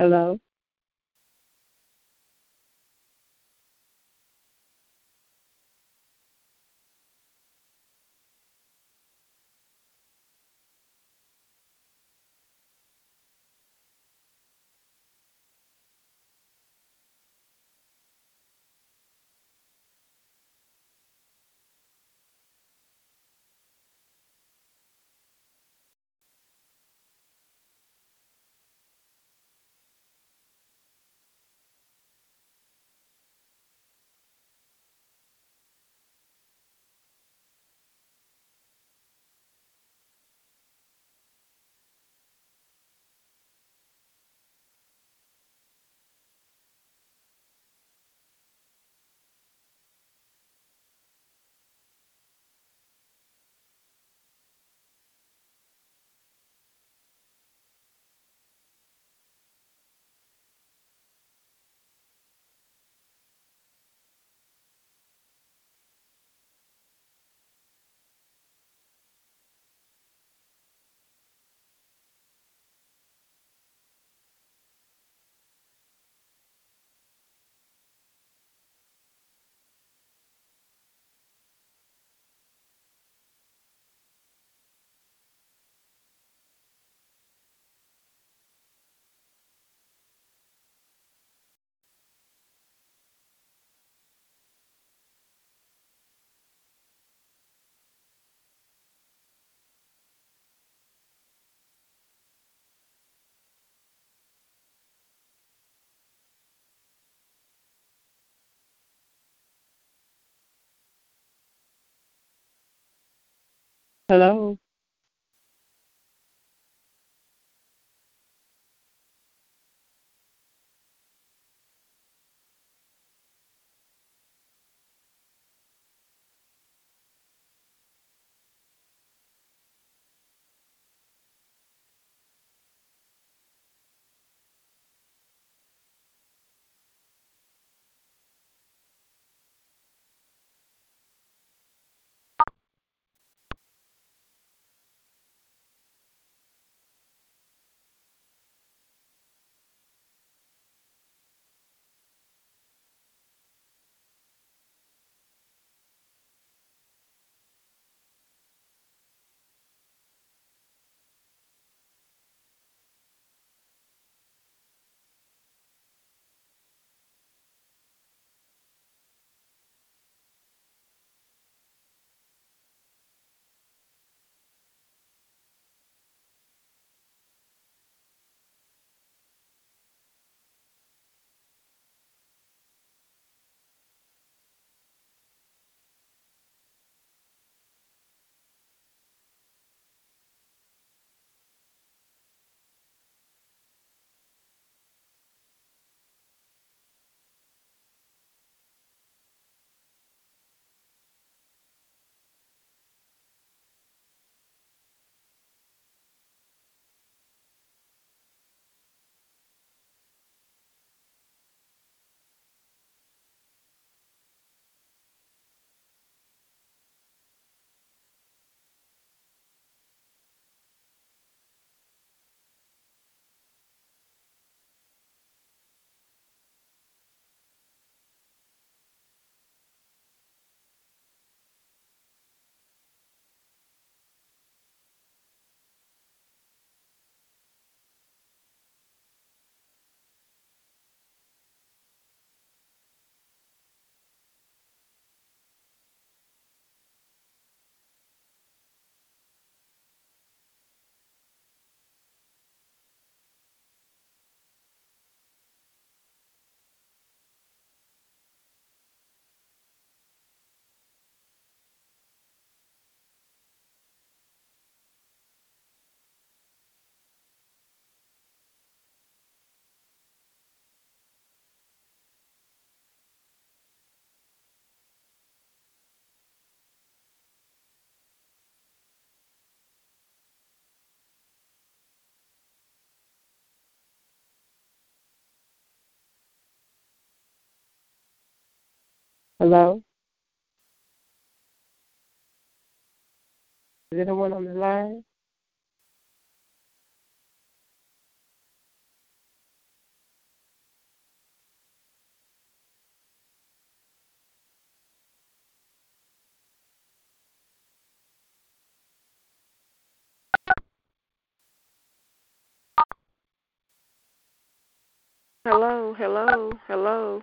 Hello? Hello? Hello? Is anyone on the line? Hello, hello, hello.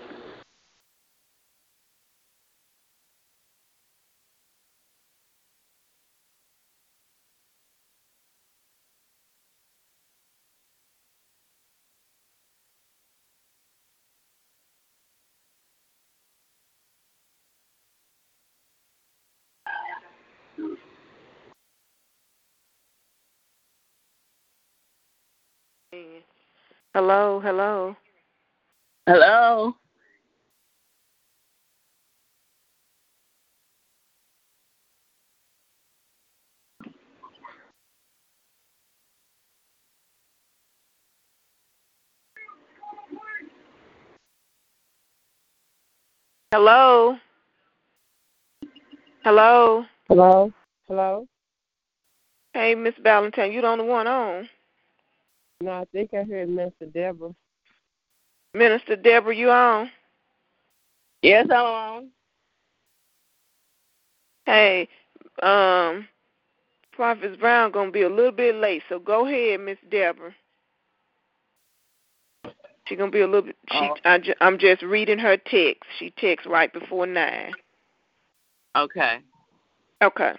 Hello, hello. Hello? Hello. Hello. Hello? Hello? Hey, Miss Valentine, you the only one on. No, I think I heard Minister Deborah. Minister Deborah, you on? Yes, I'm on. Hey, um, Prophet Brown gonna be a little bit late, so go ahead, Miss Deborah. She gonna be a little bit. She, Oh. I I'm just reading her text. She texts right before nine. Okay. Okay.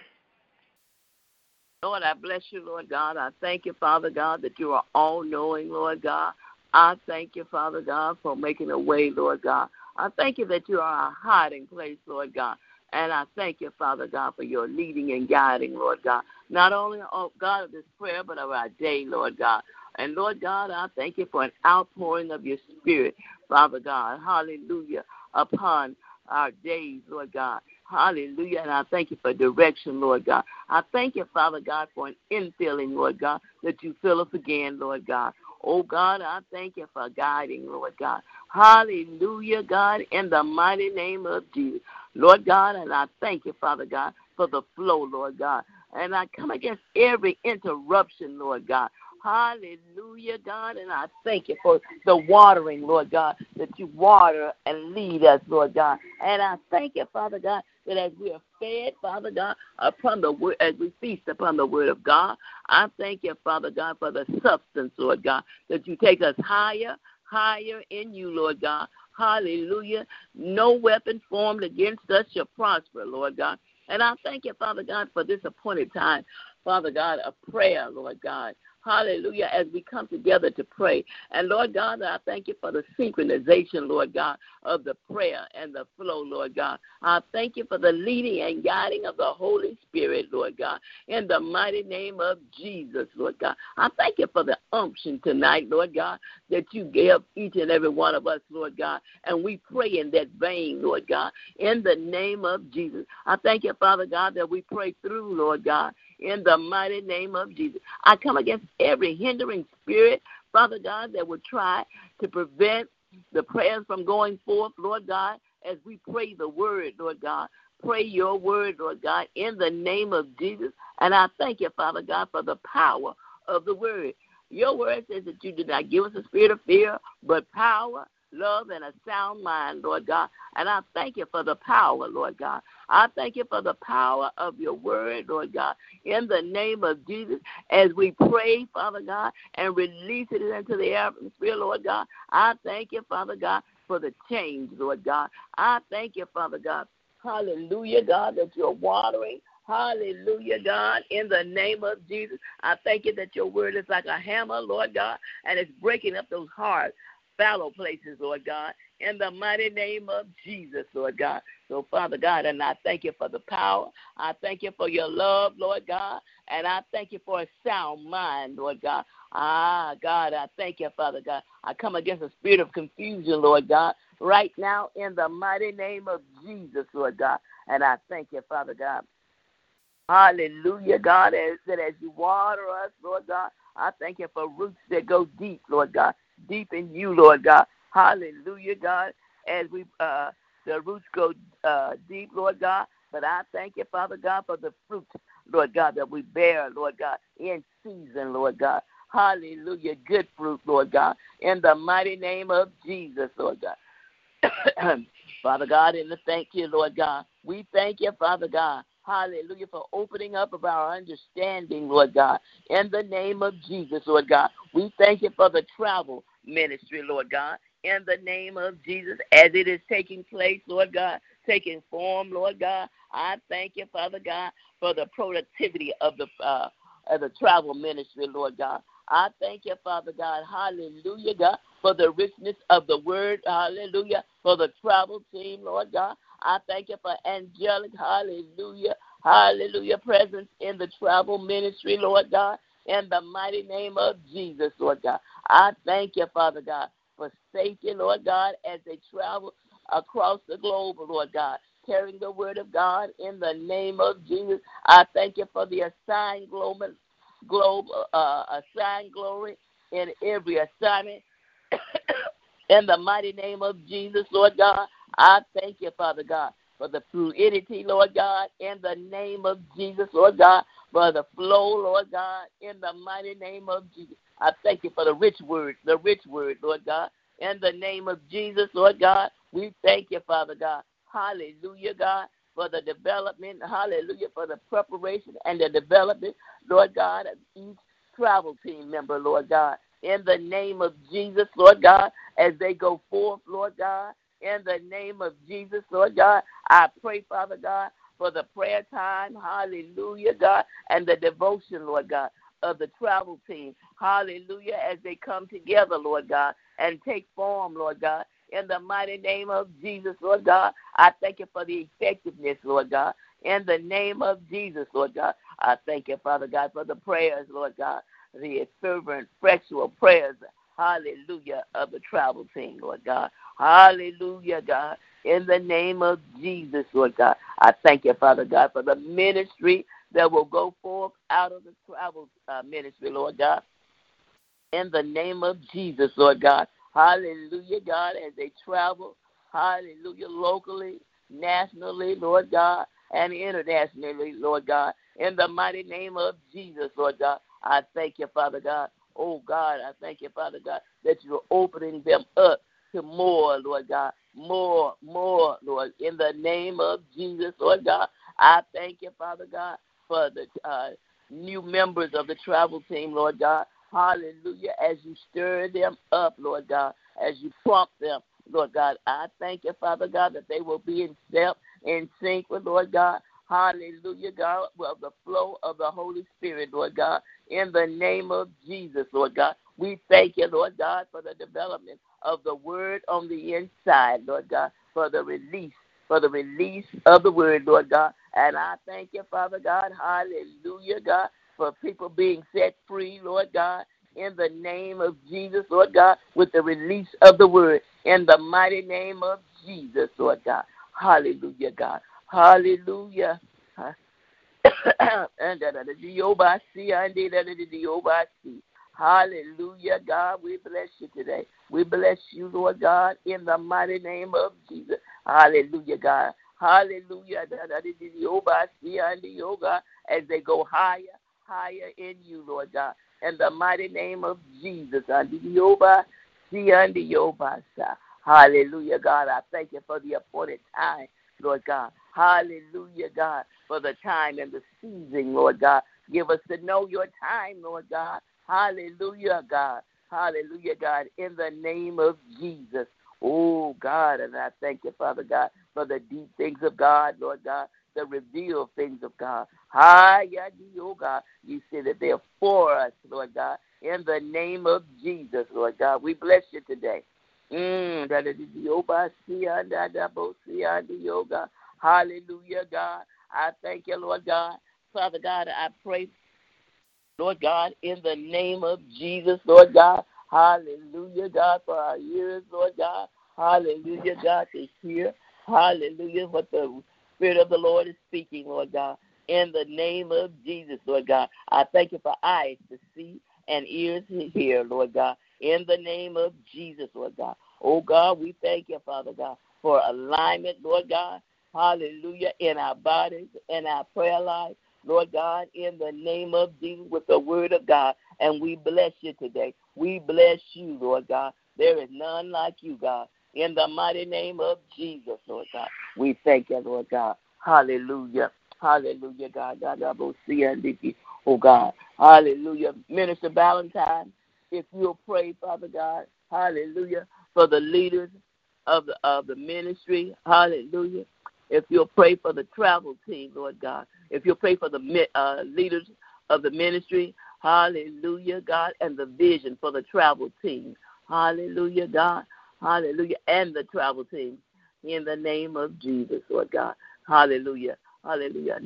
Lord, I bless you, Lord God. I thank you, Father God, that you are all knowing, Lord God. I thank you, Father God, for making a way, Lord God. I thank you that you are our hiding place, Lord God. And I thank you, Father God, for your leading and guiding, Lord God. Not only, oh God, of this prayer, but of our day, Lord God. And Lord God, I thank you for an outpouring of your spirit, Father God. Hallelujah. Upon our days, Lord God. Hallelujah. And I thank you for direction, Lord God. I thank you, Father God, for an infilling, Lord God, that you fill us again, Lord God. Oh God, I thank you for guiding, Lord God. Hallelujah, God, in the mighty name of Jesus. Lord God, and I thank you, Father God, for the flow, Lord God. And I come against every interruption, Lord God. Hallelujah, God. And I thank you for the watering, Lord God, that you water and lead us, Lord God. And I thank you, Father God, that as we are fed, Father God, upon the word, as we feast upon the word of God, I thank you, Father God, for the substance, Lord God, that you take us higher, higher in you, Lord God. Hallelujah. No weapon formed against us shall prosper, Lord God. And I thank you, Father God, for this appointed time, Father God, of prayer, Lord God. Hallelujah, as we come together to pray. And Lord God, I thank you for the synchronization, Lord God, of the prayer and the flow, Lord God. I thank you for the leading and guiding of the Holy Spirit, Lord God, in the mighty name of Jesus, Lord God. I thank you for the unction tonight, Lord God, that you gave each and every one of us, Lord God. And we pray in that vein, Lord God, in the name of Jesus. I thank you, Father God, that we pray through, Lord God, in the mighty name of Jesus. I come against every hindering spirit, Father God, that would try to prevent the prayers from going forth, Lord God, as we pray the word, Lord God. Pray your word, Lord God, in the name of Jesus. And I thank you, Father God, for the power of the word. Your word says that you did not give us a spirit of fear, but power, love, and a sound mind, Lord God. And I thank you for the power, Lord God. I thank you for the power of your word, Lord God, in the name of Jesus, as we pray, Father God, and release it into the atmosphere, Lord God. I thank you, Father God, for the change, Lord God. I thank you, Father God. Hallelujah, God, that you're watering. Hallelujah, God, in the name of Jesus. I thank you that your word is like a hammer, Lord God, and it's breaking up those hard, fallow places, Lord God, in the mighty name of Jesus, Lord God. So, Father God, and I thank you for the power. I thank you for your love, Lord God. And I thank you for a sound mind, Lord God. Ah, God, I thank you, Father God. I come against a spirit of confusion, Lord God, right now in the mighty name of Jesus, Lord God. And I thank you, Father God. Hallelujah, God, as, that as you water us, Lord God, I thank you for roots that go deep, Lord God, deep in you, Lord God. Hallelujah, God, as we uh, the roots go uh, deep, Lord God. But I thank you, Father God, for the fruit, Lord God, that we bear, Lord God, in season, Lord God. Hallelujah. Good fruit, Lord God. In the mighty name of Jesus, Lord God. Father God, and thank you, Lord God. We thank you, Father God. Hallelujah, for opening up of our understanding, Lord God. In the name of Jesus, Lord God. We thank you for the travel ministry, Lord God in the name of Jesus as it is taking place, Lord God, taking form, Lord God. I thank you, Father God, for the productivity of the uh, of the travel ministry, Lord God. I thank you, Father God, hallelujah, God, for the richness of the word, hallelujah, for the travel team, Lord God. I thank you for angelic, hallelujah, hallelujah, presence in the travel ministry, Lord God, in the mighty name of Jesus, Lord God. I thank you, Father God, for safety, Lord God, as they travel across the globe, Lord God, carrying the word of God in the name of Jesus. I thank you for the assigned globe, uh, assigned glory in every assignment. in the mighty name of Jesus, Lord God, I thank you, Father God, for the fluidity, Lord God, in the name of Jesus, Lord God, for the flow, Lord God, in the mighty name of Jesus. I thank you for the rich word, the rich word, Lord God. In the name of Jesus, Lord God, we thank you, Father God. Hallelujah, God, for the development. Hallelujah, for the preparation and the development, Lord God, of each travel team member, Lord God. In the name of Jesus, Lord God, as they go forth, Lord God. In the name of Jesus, Lord God, I pray, Father God, for the prayer time, hallelujah, God, and the devotion, Lord God of the travel team. Hallelujah. As they come together, Lord God, and take form, Lord God, in the mighty name of Jesus, Lord God. I thank you for the effectiveness, Lord God. In the name of Jesus, Lord God. I thank you, Father God, for the prayers, Lord God, the fervent, effectual prayers, hallelujah, of the travel team, Lord God. Hallelujah, God. In the name of Jesus, Lord God. I thank you, Father God, for the ministry that will go forth out of the travel uh, ministry, Lord God. In the name of Jesus, Lord God. Hallelujah, God, as they travel, hallelujah, locally, nationally, Lord God, and internationally, Lord God. In the mighty name of Jesus, Lord God, I thank you, Father God. Oh God, I thank you, Father God, that you're opening them up to more, Lord God. More, more, Lord. In the name of Jesus, Lord God, I thank you, Father God, for the uh, new members of the travel team, Lord God. Hallelujah. As you stir them up, Lord God, as you prompt them, Lord God, I thank you, Father God, that they will be in step, in sync with, Lord God. Hallelujah, God, of the flow of the Holy Spirit, Lord God. In the name of Jesus, Lord God. We thank you, Lord God, for the development of the word on the inside, Lord God, for the release, for the release of the word, Lord God. And I thank you, Father God, hallelujah, God, for people being set free, Lord God, in the name of Jesus, Lord God, with the release of the word, in the mighty name of Jesus, Lord God. Hallelujah, God. Hallelujah. Hallelujah, God. We bless you today. We bless you, Lord God, in the mighty name of Jesus. Hallelujah, God. Hallelujah. As they go higher, higher in you, Lord God. In the mighty name of Jesus. Hallelujah, God. I thank you for the appointed time, Lord God. Hallelujah, God, for the time and the season, Lord God. Give us to know your time, Lord God. Hallelujah, God. Hallelujah, God. In the name of Jesus. Oh, God. And I thank you, Father God, for the deep things of God, Lord God, the revealed things of God. Hi, oh God. You say that they're for us, Lord God. In the name of Jesus, Lord God. We bless you today. Hallelujah, God. I thank you, Lord God. Father God, I pray, Lord God, in the name of Jesus, Lord God. Hallelujah, God, for our ears, Lord God. Hallelujah, God, to hear. Hallelujah, what the Spirit of the Lord is speaking, Lord God. In the name of Jesus, Lord God. I thank you for eyes to see and ears to hear, Lord God. In the name of Jesus, Lord God. Oh God, we thank you, Father God, for alignment, Lord God. Hallelujah, in our bodies, in our prayer life, Lord God, in the name of Jesus, with the word of God. And we bless you today. We bless you, Lord God. There is none like you, God. In the mighty name of Jesus, Lord God. We thank you, Lord God. Hallelujah. Hallelujah, God. God, I will see and Oh God. Hallelujah. Minister Valentine, if you'll pray, Father God, hallelujah, for the leaders of the of the ministry. Hallelujah. If you'll pray for the travel team, Lord God. If you'll pray for the uh, leaders of the ministry, hallelujah, God, and the vision for the travel team. Hallelujah, God. Hallelujah. And the travel team. In the name of Jesus, Lord God. Hallelujah. Hallelujah.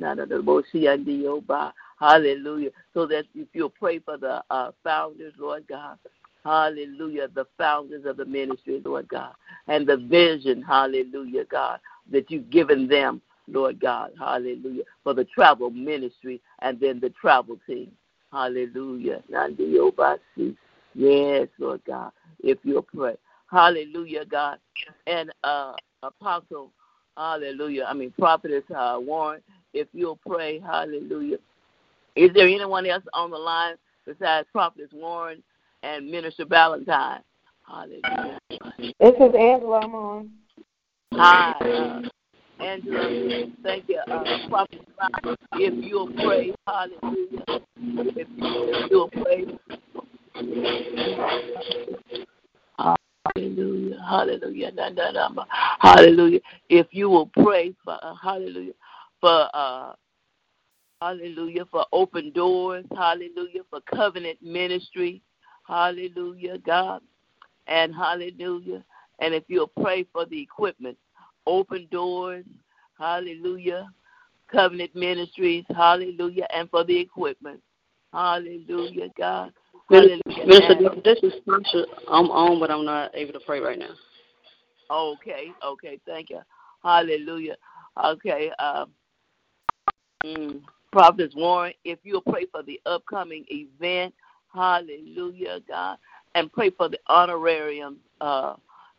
Hallelujah. So that if you'll pray for the uh, founders, Lord God. Hallelujah. The founders of the ministry, Lord God. And the vision, hallelujah, God, that you've given them, Lord God. Hallelujah. For the travel ministry and then the travel team. Hallelujah. Yes, Lord God. If you'll pray. Hallelujah, God. And uh, Apostle, hallelujah. I mean, Prophetess uh, Warren, if you'll pray, hallelujah. Is there anyone else on the line besides Prophetess Warren and Minister Valentine? Hallelujah. This is Angela. I'm on. Hi, uh, Angela. Thank you, uh, Prophet. If you'll pray, hallelujah. If, if you'll pray. Hallelujah. Hallelujah. Hallelujah. If you will pray for uh, hallelujah for uh hallelujah for open doors, hallelujah for covenant ministry, hallelujah, God. And hallelujah. And if you'll pray for the equipment, open doors, hallelujah, covenant ministries, hallelujah, and for the equipment. Hallelujah, God. Hallelujah. Minister, this is Sasha. I'm on, but I'm not able to pray right now. Okay, okay, thank you. Hallelujah. Okay, um, mm, Prophet Warren, if you'll pray for the upcoming event, hallelujah, God, and pray for the honorarium uh,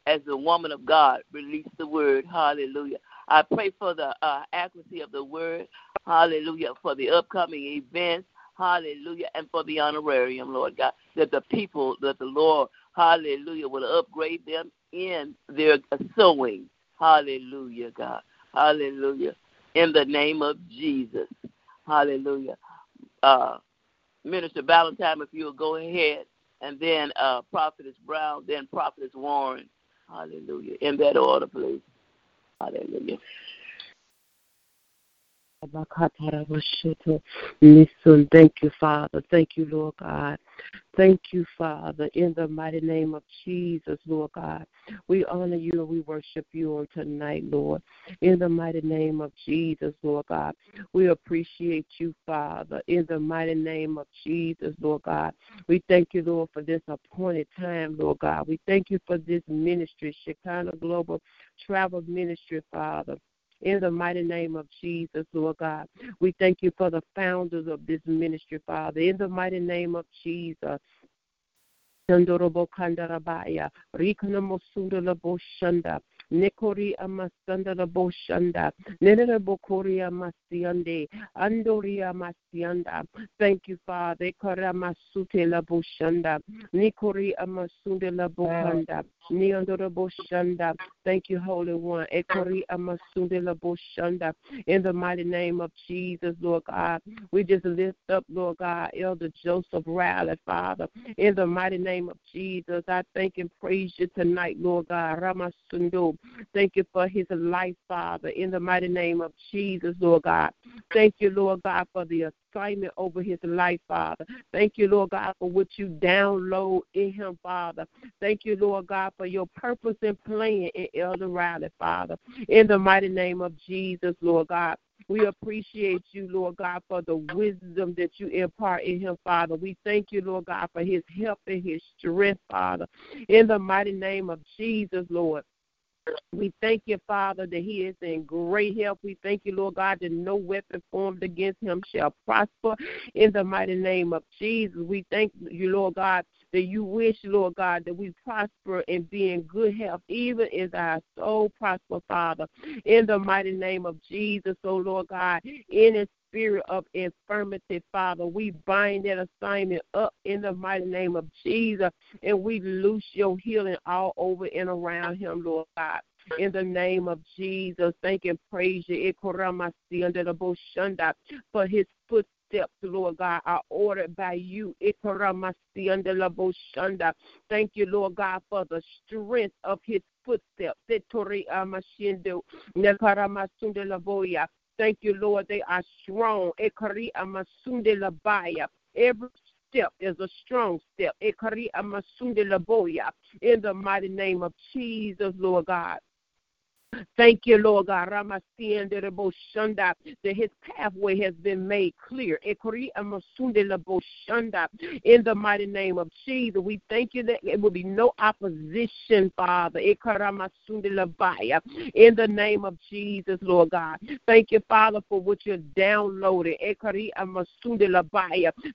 as the woman of God release the word, hallelujah. I pray for the uh, accuracy of the word, hallelujah, for the upcoming events, hallelujah, and for the honorarium, Lord God, that the people, that the Lord, hallelujah, will upgrade them in their sowing, hallelujah, God, hallelujah, in the name of Jesus, hallelujah. Uh, Minister Valentine, if you'll go ahead, and then uh, Prophetess Brown, then Prophetess Warren, hallelujah, in that order, please, hallelujah. Thank you, Father. Thank you, Lord God. Thank you, Father, in the mighty name of Jesus, Lord God. We honor you and we worship you on tonight, Lord. In the mighty name of Jesus, Lord God. We appreciate you, Father, in the mighty name of Jesus, Lord God. We thank you, Lord, for this appointed time, Lord God. We thank you for this ministry, Shekinah Global Travel Ministry, Father in the mighty name of Jesus, Lord God. We thank you for the founders of this ministry, Father, in the mighty name of Jesus. Nekori amasanda la boshanda. Nenere bokori amasiande. Andoria masianda. Thank you, Father. Ekara masute la boshanda. Nikori amasunde la bokanda. Niandora boshanda. Thank you, Holy One. Ekori amasunde la boshanda. In the mighty name of Jesus, Lord God, we just lift up, Lord God, Elder Joseph Riley, Father. In the mighty name of Jesus, I thank and praise you tonight, Lord God. Ramasundo. Thank you for his life, Father, in the mighty name of Jesus, Lord God. Thank you, Lord God, for the assignment over his life, Father. Thank you, Lord God, for what you download in him, Father. Thank you, Lord God, for your purpose and plan in Elder Riley, Father. In the mighty name of Jesus, Lord God. We appreciate you, Lord God, for the wisdom that you impart in him, Father. We thank you, Lord God, for his help and his strength, Father. In the mighty name of Jesus, Lord. We thank you, Father, that he is in great health. We thank you, Lord God, that no weapon formed against him shall prosper. In the mighty name of Jesus, we thank you, Lord God, that you wish, Lord God, that we prosper and be in good health, even as our soul prosper, Father. In the mighty name of Jesus, oh Lord God, in his spirit of infirmity, Father. We bind that assignment up in the mighty name of Jesus, and we loose your healing all over and around him, Lord God. In the name of Jesus, thank and praise you for his footsteps, Lord God, are ordered by you. Thank you, Lord God, for the strength of his footsteps. Thank you, Lord. They are strong. Every step is a strong step. In the mighty name of Jesus, Lord God. Thank you, Lord God. That his pathway has been made clear. In the mighty name of Jesus, we thank you that there will be no opposition, Father. In the name of Jesus, Lord God. Thank you, Father, for what you're downloading.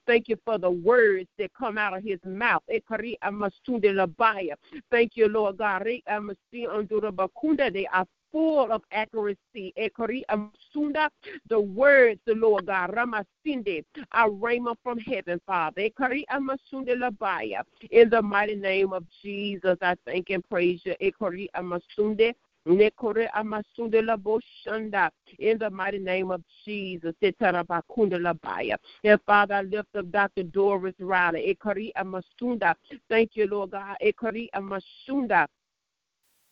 Thank you for the words that come out of his mouth. Thank you, Lord God. They are full of accuracy. Eh, Amasunda. The words, the Lord God, Ramasinde, our rhema from heaven, Father. Eh, labaya in the mighty name of Jesus, I thank and praise you. Eh, in the mighty name of Jesus. And Father, I lift up Dr. Doris Riley. Thank you, Lord God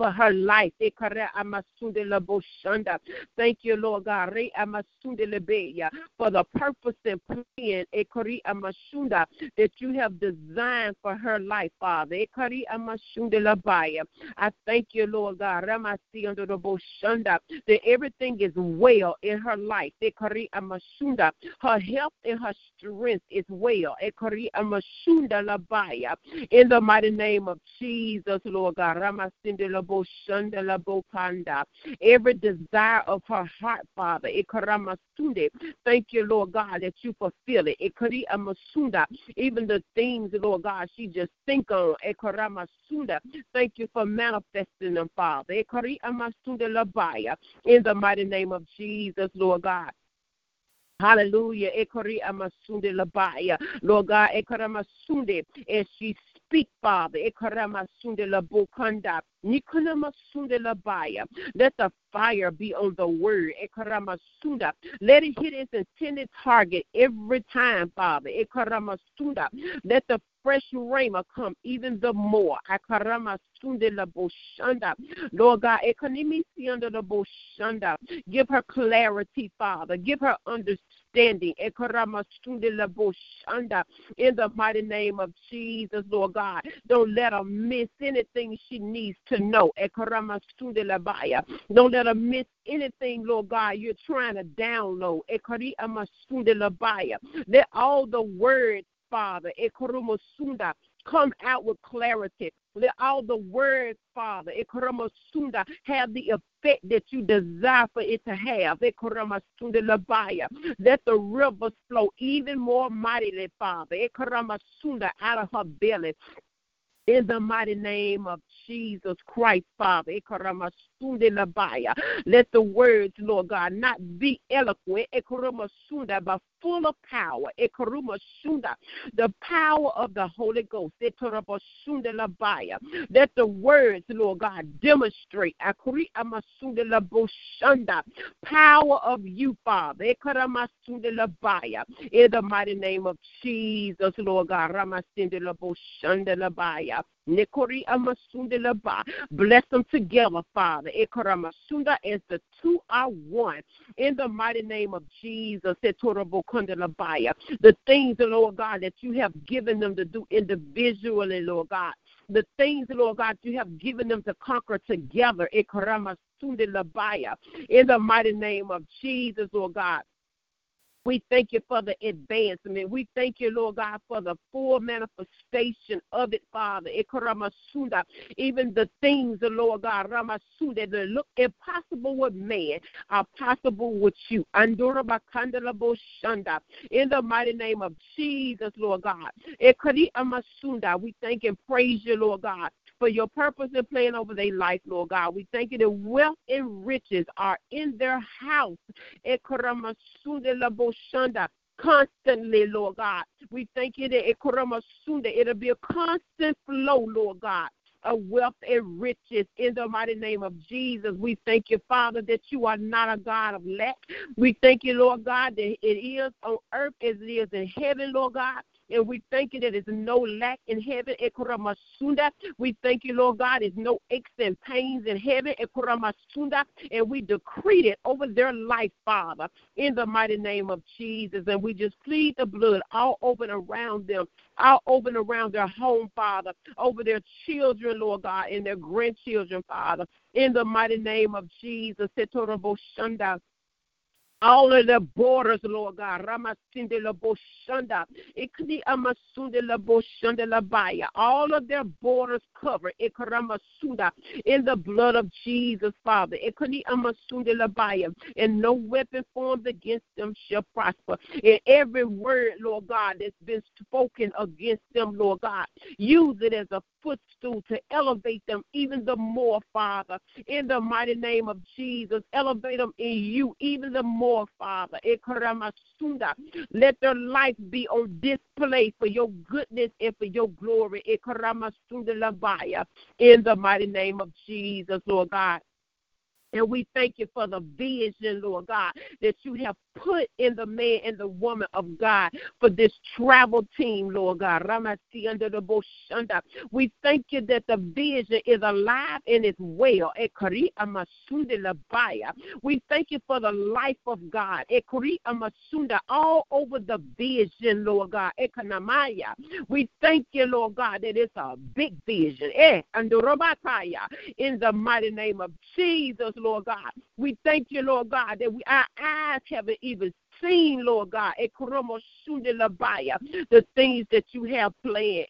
for her life. Eh, thank you, Lord God, for the purpose and plan eh, that you have designed for her life, Father. Eh, I thank you, Lord God, that everything is well in her life. Her health and her strength is well. In the mighty name of Jesus, Lord God. Every desire of her heart, Father. Thank you, Lord God, that you fulfill it. Even the things, Lord God, she just think on. Thank you for manifesting them, Father. In the mighty name of Jesus, Lord God. Hallelujah. Lord God, as she speak, Father. Let the fire be on the word. Let it hit its intended target every time, Father. Let the fresh rhema come even the more. Lord God, give her clarity, Father. Give her understanding. In the mighty name of Jesus, Lord God. Don't let her miss anything she needs to know. Don't let her miss anything, Lord God, you're trying to download. Let all the words, Father, come out with clarity. Let all the words, Father, have the effect that you desire for it to have. Let the rivers flow even more mightily, Father, out of her belly. In the mighty name of Jesus Christ, Father. Let the words, Lord God, not be eloquent, but full of power. The power of the Holy Ghost. Let the words, Lord God, demonstrate power of you, Father. In the mighty name of Jesus, Lord God. Bless them together, Father. As the two are one. In the mighty name of Jesus. The things, Lord God, that you have given them to do individually, Lord God. The things, Lord God, you have given them to conquer together. In the mighty name of Jesus, Lord God. We thank you for the advancement. We thank you, Lord God, for the full manifestation of it, Father. Even the things, the Lord God, that look impossible with man are possible with you. In the mighty name of Jesus, Lord God. We thank and praise you, Lord God, for your purpose and plan over their life, Lord God. We thank you that wealth and riches are in their house. Constantly, Lord God. We thank you that it'll be a constant flow, Lord God of wealth and riches in the mighty name of Jesus. We thank you, Father, that you are not a God of lack. We thank you, Lord God, that it is on earth as it is in heaven, Lord God. And we thank you that there's no lack in heaven. We thank you, Lord God, there's no aches and pains in heaven. And we decree it over their life, Father, in the mighty name of Jesus. And we just plead the blood all over and around them, all over and around their home, Father, over their children, Lord God, and their grandchildren, Father, in the mighty name of Jesus all of the borders, Lord God. Ramasinde la boshanda. Ikni amasunde la boshanda la baya. All of their borders covered. Ikaramasunda. In the blood of Jesus, Father. Ikni amasunde la baya. And no weapon formed against them shall prosper. And every word, Lord God, that's been spoken against them, Lord God, use it as a footstool to elevate them even the more, Father. In the mighty name of Jesus, elevate them in you even the more Father. Let their life be on display for your goodness and for your glory. In the mighty name of Jesus, Lord God. And we thank you for the vision, Lord God, that you have put in the man and the woman of God for this travel team, Lord God. We thank you that the vision is alive and is well. We thank you for the life of God. All over the vision, Lord God. We thank you, Lord God, that it's a big vision. In the mighty name of Jesus, Lord God. We thank you, Lord God, that we our eyes haven't even seen, Lord God, the things that you have planned.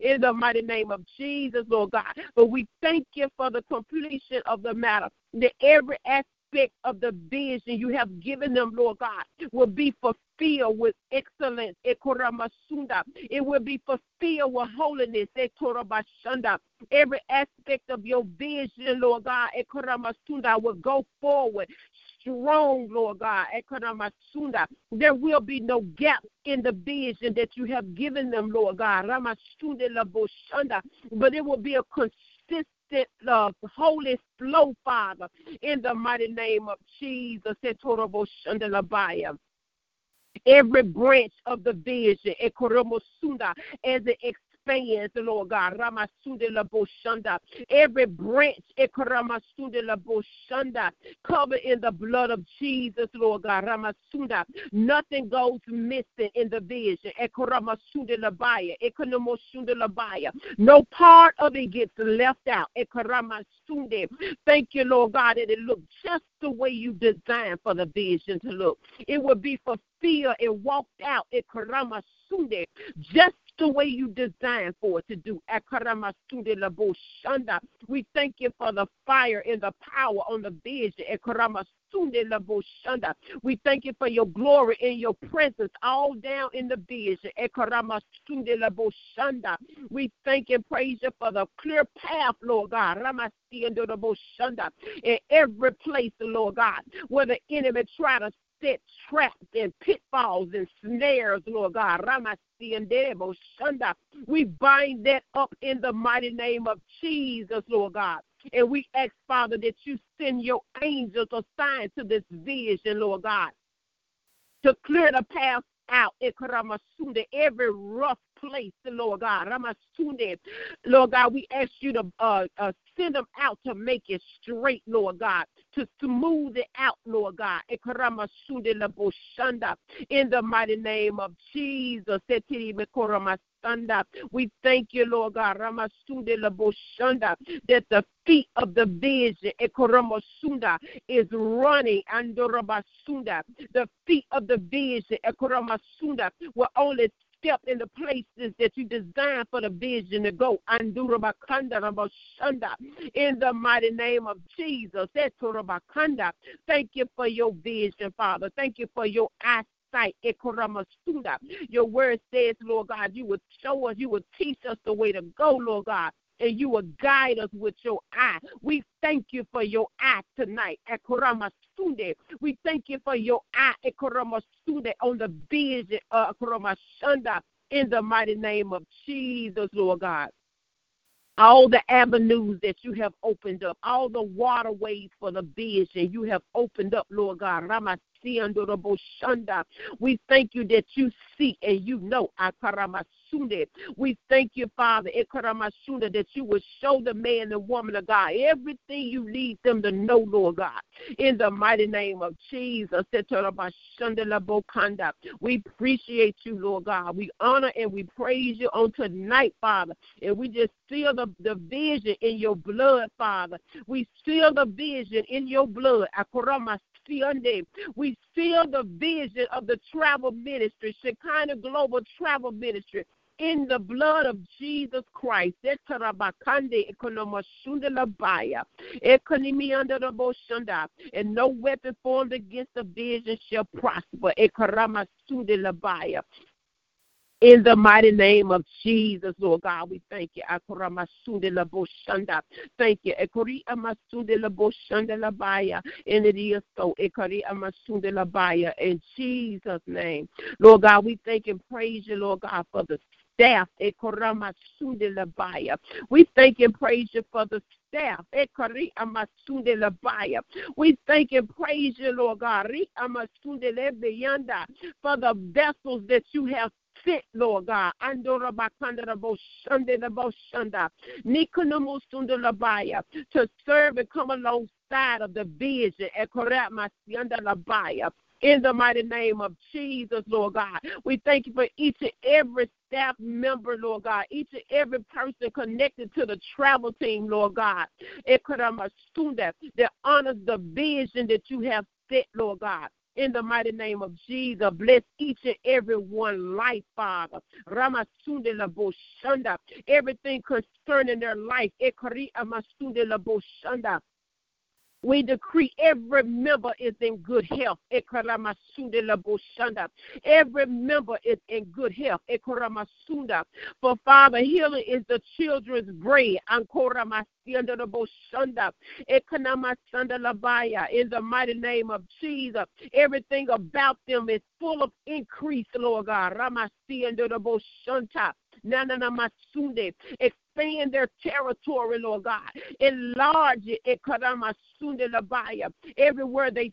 In the mighty name of Jesus, Lord God. But we thank you for the completion of the matter, that every aspect of the vision you have given them, Lord God, will be fulfilled with excellence. It will be fulfilled with holiness. Every aspect of your vision, Lord God, will go forward strong, Lord God. There will be no gap in the vision that you have given them, Lord God. But it will be a consistent love, holy flow, Father, in the mighty name of Jesus. Every branch of the vision, as it expands, Lord God. Every branch, covered in the blood of Jesus, Lord God. Ramasunda. Nothing goes missing in the vision. No part of it gets left out. Thank you, Lord God, that it looks just the way you designed for the vision to look. It will be fulfilled and walked out. Just the way you designed for it to do. We thank you for the fire and the power on the vision. We thank you for your glory and your presence all down in the vision. We thank and praise you for the clear path, Lord God. In every place, Lord God, where the enemy try to set traps and pitfalls and snares, Lord God. We bind that up in the mighty name of Jesus, Lord God. And we ask, Father, that you send your angels assigned to this vision, Lord God, to clear the path out. Every rough place, Lord God. Lord God, we ask you to uh, uh, send them out to make it straight, Lord God, to smooth it out, Lord God. In the mighty name of Jesus. We thank you, Lord God, that the feet of the vision is running. Under The feet of the vision will only step in the places that you designed for the vision to go. In the mighty name of Jesus. Thank you for your vision, Father. Thank you for your eyesight. Your word says, Lord God, you would show us, you would teach us the way to go, Lord God and you will guide us with your eye. We thank you for your eye tonight. We thank you for your eye on the vision uh, in the mighty name of Jesus, Lord God all the avenues that you have opened up, all the waterways for the vision you have opened up, Lord God. We thank you that you see and you know. We thank you, Father, that you will show the man and woman of God everything you need them to know, Lord God. In the mighty name of Jesus. We appreciate you, Lord God. We honor and we praise you on tonight, Father. And we just seal the, the vision in your blood, Father. We seal the vision in your blood. We seal the vision of the travel ministry, Shekinah Global Travel Ministry, in the blood of Jesus Christ. And no weapon formed against the vision shall prosper. In the mighty name of Jesus, Lord God, we thank you. Thank you. And it is so. In Jesus' name. Lord God, we thank and praise you, Lord God, for the staff. Eh, we thank and praise you for the staff. Eh, we thank and praise you, Lord God, for the vessels that you have sent, Lord God. Andora bakanda boshande the boshanda. Nikonomusunda labaya to serve and come alongside of the vision. Eh, Ekorat masianda labaya in the mighty name of Jesus, Lord God. We thank you for each and every staff member, Lord God, each and every person connected to the travel team, Lord God. That honors the vision that you have set, Lord God in the mighty name of Jesus. Bless each and every one life, Father. Ramasunde la Everything concerning their life. Ekari amasunde la boshanda. We decree every member is in good health. Every member is in good health. For Father, healing is the children's bread. In the mighty name of Jesus, everything about them is full of increase, Lord God. Expand their territory, Lord God. Enlarge it. Everywhere they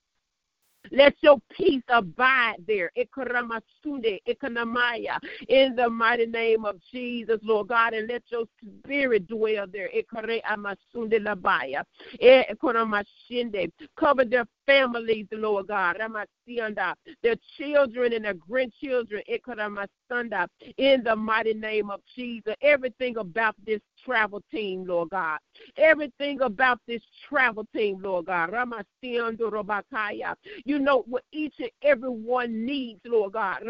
Let your peace abide there. In the mighty name of Jesus, Lord God, and let your spirit dwell there. Eh, Cover their families, Lord God. Their children and their grandchildren. In the mighty name of Jesus. Everything about this travel team, Lord God. Everything about this travel team, Lord God. You know what each and every one needs, Lord God.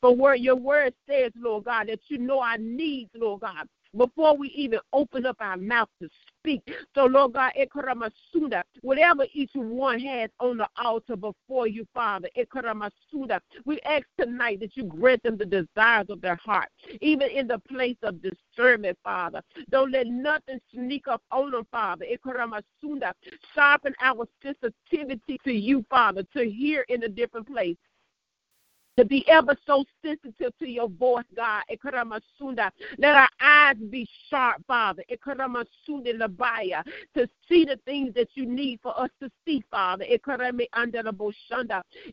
But where your word says, Lord God, that you know our needs, Lord God before we even open up our mouth to speak. So, Lord God, Ekaramasunda, whatever each one has on the altar before you, Father, Ekaramasunda, we ask tonight that you grant them the desires of their heart, even in the place of discernment, Father. Don't let nothing sneak up on them, Father. Ekaramasunda, Sharpen our sensitivity to you, Father, to hear in a different place to be ever so sensitive to your voice, God. Let our eyes be sharp, Father. To see the things that you need for us to see, Father.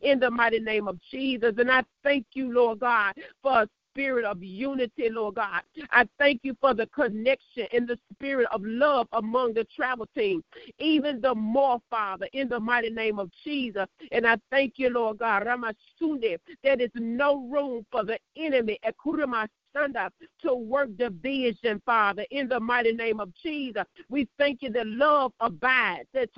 In the mighty name of Jesus. And I thank you, Lord God, for spirit of unity, Lord God. I thank you for the connection in the spirit of love among the travel team, even the more, Father, in the mighty name of Jesus. And I thank you, Lord God, Ramasunde, there is no room for the enemy to work the division, Father, in the mighty name of Jesus. We thank you that love abides, and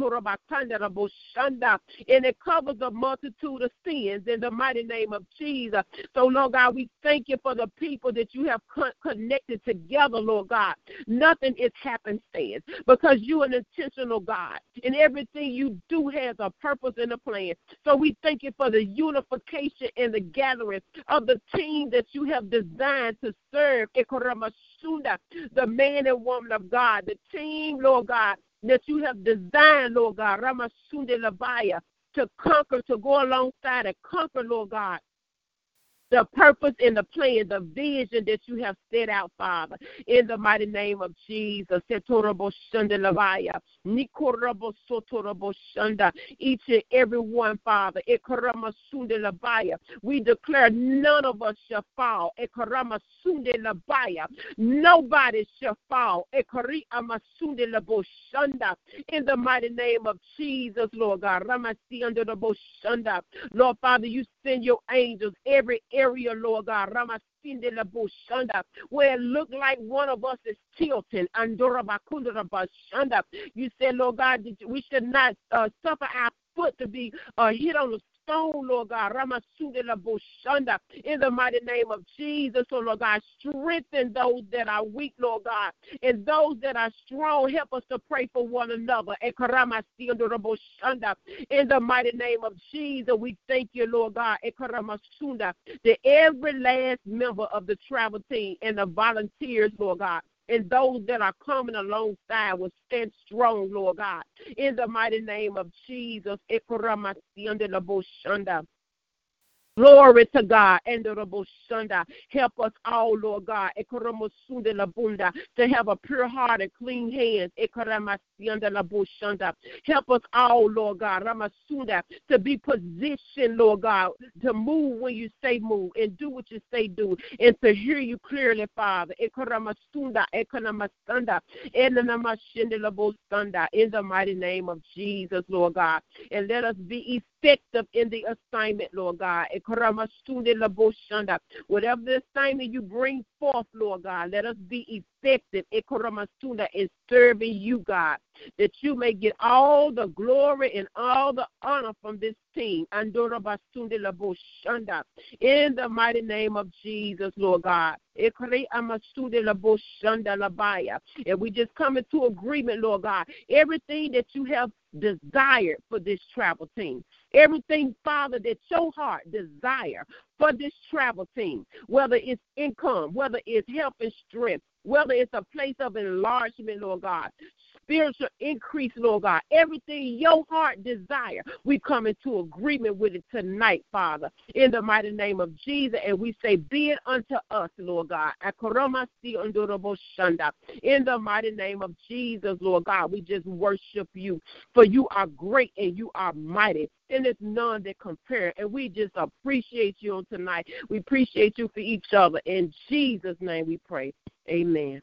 it covers a multitude of sins in the mighty name of Jesus. So, Lord God, we thank you for the people that you have connected together, Lord God. Nothing is happenstance because you are an intentional God, and everything you do has a purpose and a plan. So, we thank you for the unification and the gathering of the team that you have designed to serve. The man and woman of God, the team, Lord God, that you have designed, Lord God, Ramasunde Labaya, to conquer, to go alongside and conquer, Lord God, the purpose and the plan, the vision that you have set out, Father, in the mighty name of Jesus. Each and every one, Father. We declare none of us shall fall. Nobody shall fall. In the mighty name of Jesus, Lord God. Lord Father, you send your angels every area, Lord God, where it look like one of us is tilting. You said, Lord God, we should not uh, suffer our foot to be uh, hit on the Lord God. In the mighty name of Jesus, oh Lord God, strengthen those that are weak, Lord God, and those that are strong. Help us to pray for one another. In the mighty name of Jesus, we thank you, Lord God, that every last member of the travel team and the volunteers, Lord God, and those that are coming alongside will stand strong, Lord God. In the mighty name of Jesus. Glory to God. Help us all, Lord God, to have a pure heart and clean hands. Help us all, Lord God, to be positioned, Lord God, to move when you say move. And do what you say do, and to hear you clearly, Father. In the mighty name of Jesus, Lord God. And let us be effective in the assignment, Lord God. Whatever the assignment you bring forth, Lord God, let us be effective in serving you, God, that you may get all the glory and all the honor from this team. In the mighty name of Jesus, Lord God. And we just come into agreement, Lord God. Everything that you have desired for this travel team. Everything, Father, that your heart desire for this travel team, whether it's income, whether it's help and strength, whether it's a place of enlargement, Lord God, spiritual increase, Lord God, everything your heart desire, we come into agreement with it tonight, Father, in the mighty name of Jesus. And we say, Be it unto us, Lord God. In the mighty name of Jesus, Lord God, we just worship you. For you are great and you are mighty and there's none that compare. And we just appreciate you on tonight. We appreciate you for each other. In Jesus' name we pray. Amen.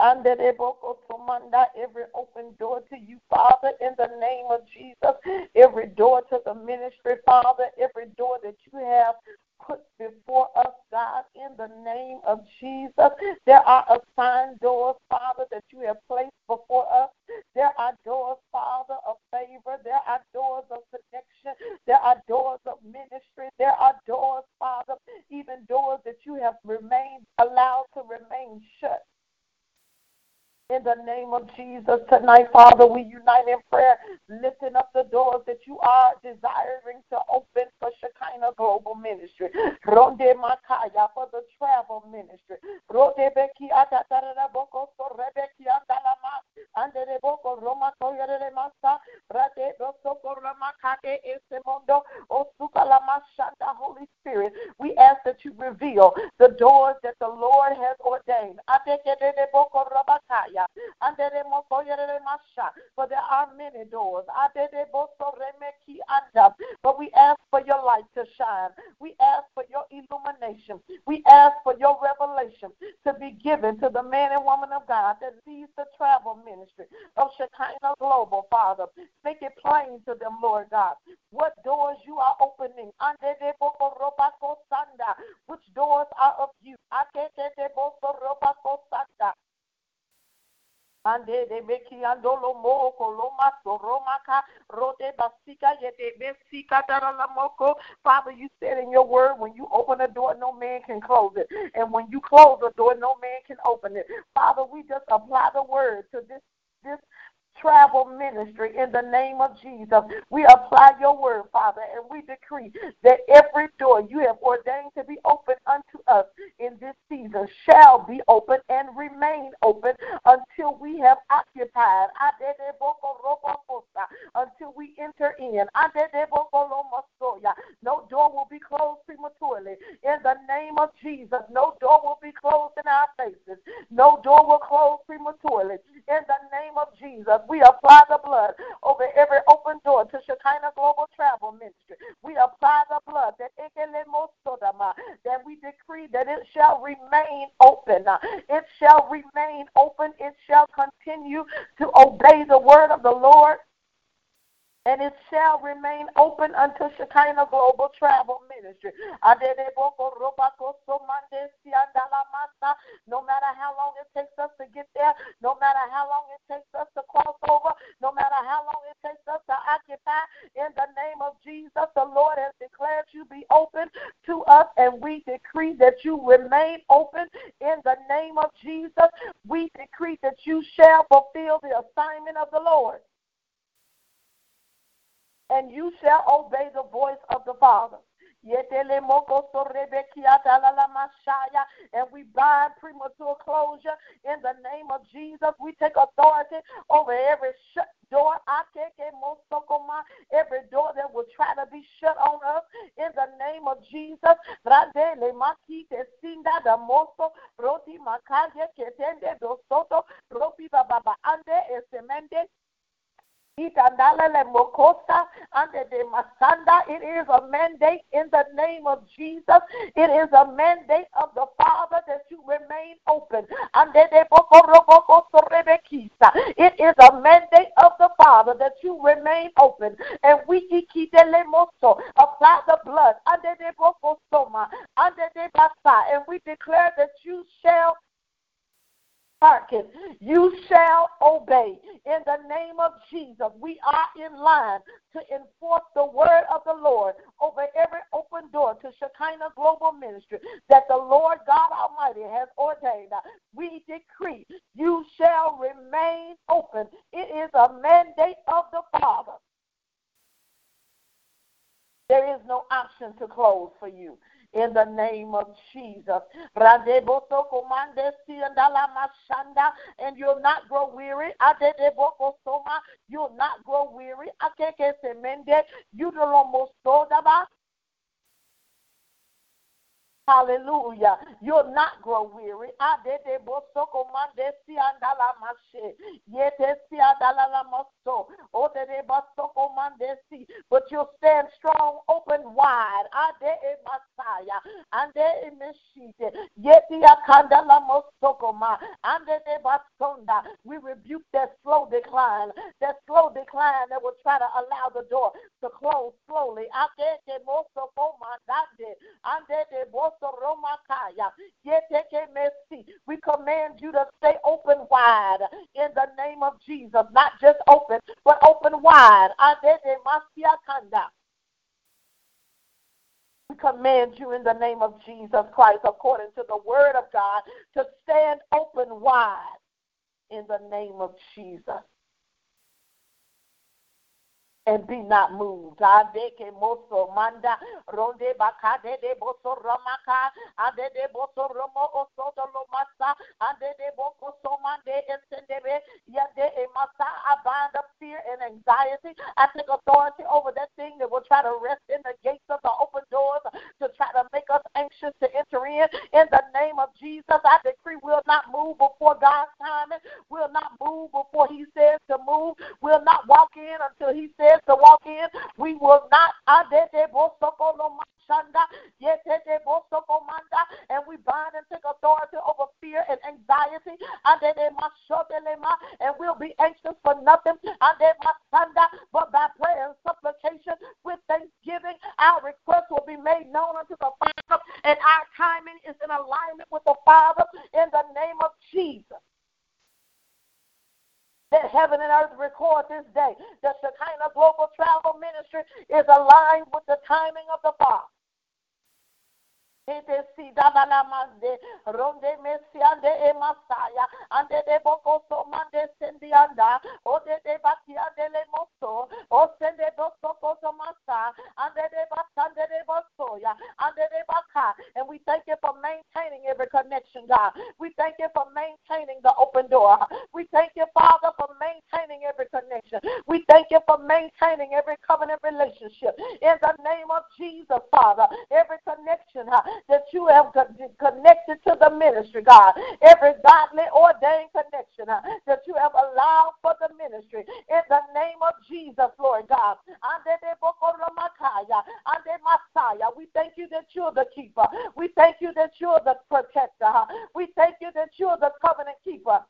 under the Tomanda, every open door to you, Father, in the name of Jesus. Every door to the ministry, Father, every door that you have put before us, God, in the name of Jesus. There are assigned doors, Father, that you have placed before us. There are doors, Father, of favor. There are doors of connection. There are doors of ministry. There are doors, Father, even doors that you have remained allowed to remain shut. In the name of Jesus, tonight, Father, we unite in prayer, lifting up the doors that you are desiring to open for Shekinah Global Ministry. Ronde Makaya for the travel ministry. Ronde Beki Atataraboko so Rebeki Andalama Andere Boko Roma Koyere Masa Rade Bosoko Ramakake Esemondo Osukala Mashanda Holy Spirit. We ask that you reveal the doors that the Lord has ordained. Boko Rabakaya for there are many doors. But we ask for your light to shine. We ask for your illumination. We ask for your revelation to be given to the man and woman of God that leads the travel ministry ande de beki andolo mo rote basika besika. Father, you said in your word, when you open a door, no man can close it, and when you close a door, no man can open it. Father, we just apply the word to this this travel ministry in the name of Jesus. We apply your word, Father, and we decree that every door you have ordained to be open unto us in this season shall be open and remain open until we have occupied, until we enter in. No door will be closed prematurely. In the name of Jesus, no door will be closed in our faces. No door will close prematurely. In the name of Jesus, we apply the blood over every open door to Shekinah Global Travel Ministry. We apply the blood that shall remain open. It shall remain open. It shall continue to obey the word of the Lord and it shall remain open until Shekinah Global Travel Ministry. No matter how long it takes us to get there, no matter how long it takes us to cross over, no matter how long it takes us to occupy, in the name of Jesus, the Lord has declared you be open to us, and we decree that open in the name of Jesus. We decree that you shall fulfill the assignment of the Lord and you shall obey the voice of the Father. And we bind premature closure in the name of Jesus. We take authority over every shut door, every door that will try to be shut on us in the name of Jesus. It is a mandate in the name of Jesus. It is a mandate of the Father that you remain open. It is a mandate of the Father that you remain open. And we apply the blood under the under the and we declare that you shall hearken. You shall obey. In the name of Jesus, we are in line to enforce the word of the Lord over every open door to Shekinah Global Ministry that the Lord God Almighty has ordained. We decree you shall remain open. It is a mandate of the Father. There is no option to close for you in the name of Jesus. And you'll not grow weary. You'll not grow weary. Hallelujah. You'll not grow weary. But you'll stand strong, open wide. We rebuke that slow decline, that slow decline that will try to allow the door to close slowly. We command you to stay open wide in the name of Jesus. Not just open, but open wide. We command you in the name of Jesus Christ, according to the word of God, to stand open wide in the name of Jesus and be not moved. Adeke moso manda ronde bakade de boso ramaka ade de boso romo oso do lomasa ade de boko so mande esendebe yade emasa I bind up fear and anxiety. I take authority over that thing that will try to rest in the gates of the open doors to try to make us anxious to enter in. In the name of Jesus, I decree we'll not move before God's timing. We'll not move before He says to move. We'll not walk in until He says to walk in. We will not and we bind and take authority over fear and anxiety. Ah, and we'll be anxious for nothing. Ah, but by prayer and supplication with thanksgiving, our requests will be made known unto the Father, and our timing is in alignment with the Father in the name of Jesus that heaven and earth record this day. That the Shekinah Global Travel Ministry is aligned with the timing of the Father. Dabala mande ronde mesiande e masaya ande de de le moso o sende koso masa ande de de ande de baka. And we thank you for maintaining every connection God. We thank you for maintaining the open door. We thank you Father for maintaining every connection. We thank you for maintaining every covenant relationship. In the name of Jesus Father every connection that you have connected to the ministry, God. Every godly ordained connection uh, that you have allowed for the ministry. In the name of Jesus, Lord God. We thank you that you're the keeper. We thank you that you're the protector. We thank you that you're the covenant keeper.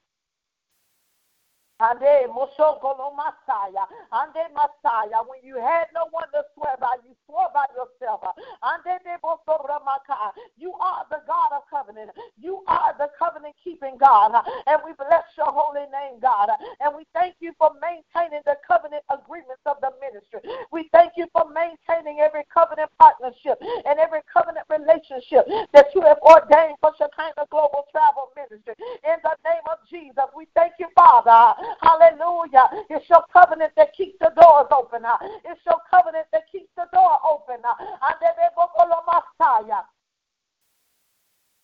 Ande Moshokolo Messiah. Ande Messiah. When you had no one to swear by, you swore by yourself. Ande Ramaka. You are the God of covenant. You are the covenant keeping God. And we bless your holy name, God. And we thank you for maintaining the covenant agreements of the ministry. We thank you for maintaining every covenant partnership and every covenant relationship that you have ordained for Shekinah Global Travel Ministry. In the name of Jesus, we thank you, Father. Hallelujah. It's your covenant that keeps the doors open. It's your covenant that keeps the door open.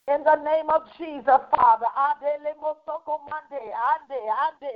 In the name of Jesus, Father. Adele mosoko mande, ande, ande,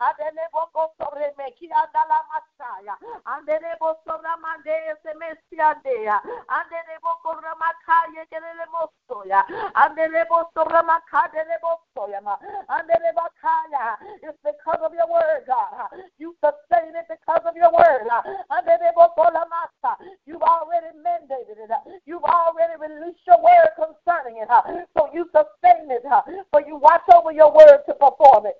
adele boko sobre ki andala masaya, andele bosora mande ese mesi ande, andele boko ramakaye kelele mosoya, andele bosora makadele bosoya ma, andele bakaya. It's because of your word, God. You sustain it because of your word. Andele boko lamasa. You've already mandated it. You've already released your word concerning it. So you sustain it. For you watch over your word to perform it.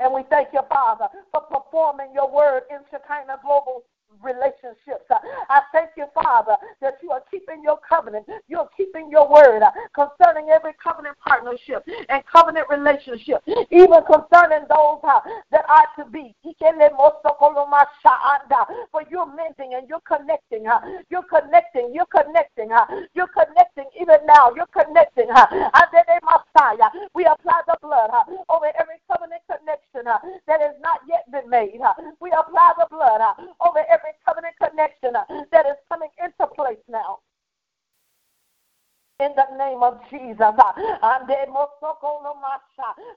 And we thank you, Father, for performing your word in Shekinah Global relationships. I thank you, Father, that you are keeping your covenant. You're keeping your word concerning every covenant partnership and covenant relationship, even concerning those that are to be. For you're mending and you're connecting. You're connecting. You're connecting. You're connecting even now. You're connecting. Messiah. We apply the blood over every covenant connection that has not yet been made. We apply the blood over every covenant connection that is coming into place now in the name of Jesus.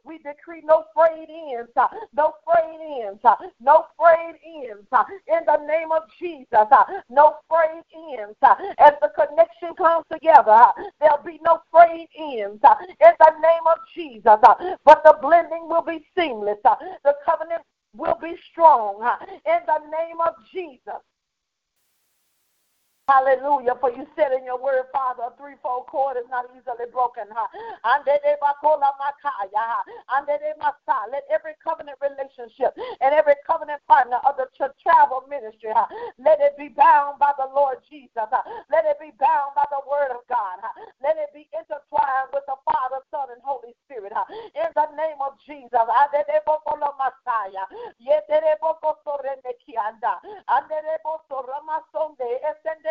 We decree no frayed ends, ah. ah, no frayed ends, no frayed ends in the name of Jesus. No frayed ends. As the connection comes together, there'll be no frayed ends in the name of Jesus. But the blending will be seamless. The covenant will be strong in the name of Jesus. Hallelujah. For you said in your word, Father, a threefold cord is not easily broken. Let every covenant relationship and every covenant partner of the travel ministry, let it be bound by the Lord Jesus. Let it be bound by the word of God. Let it be intertwined with the Father, Son, and Holy Spirit. In the name of Jesus.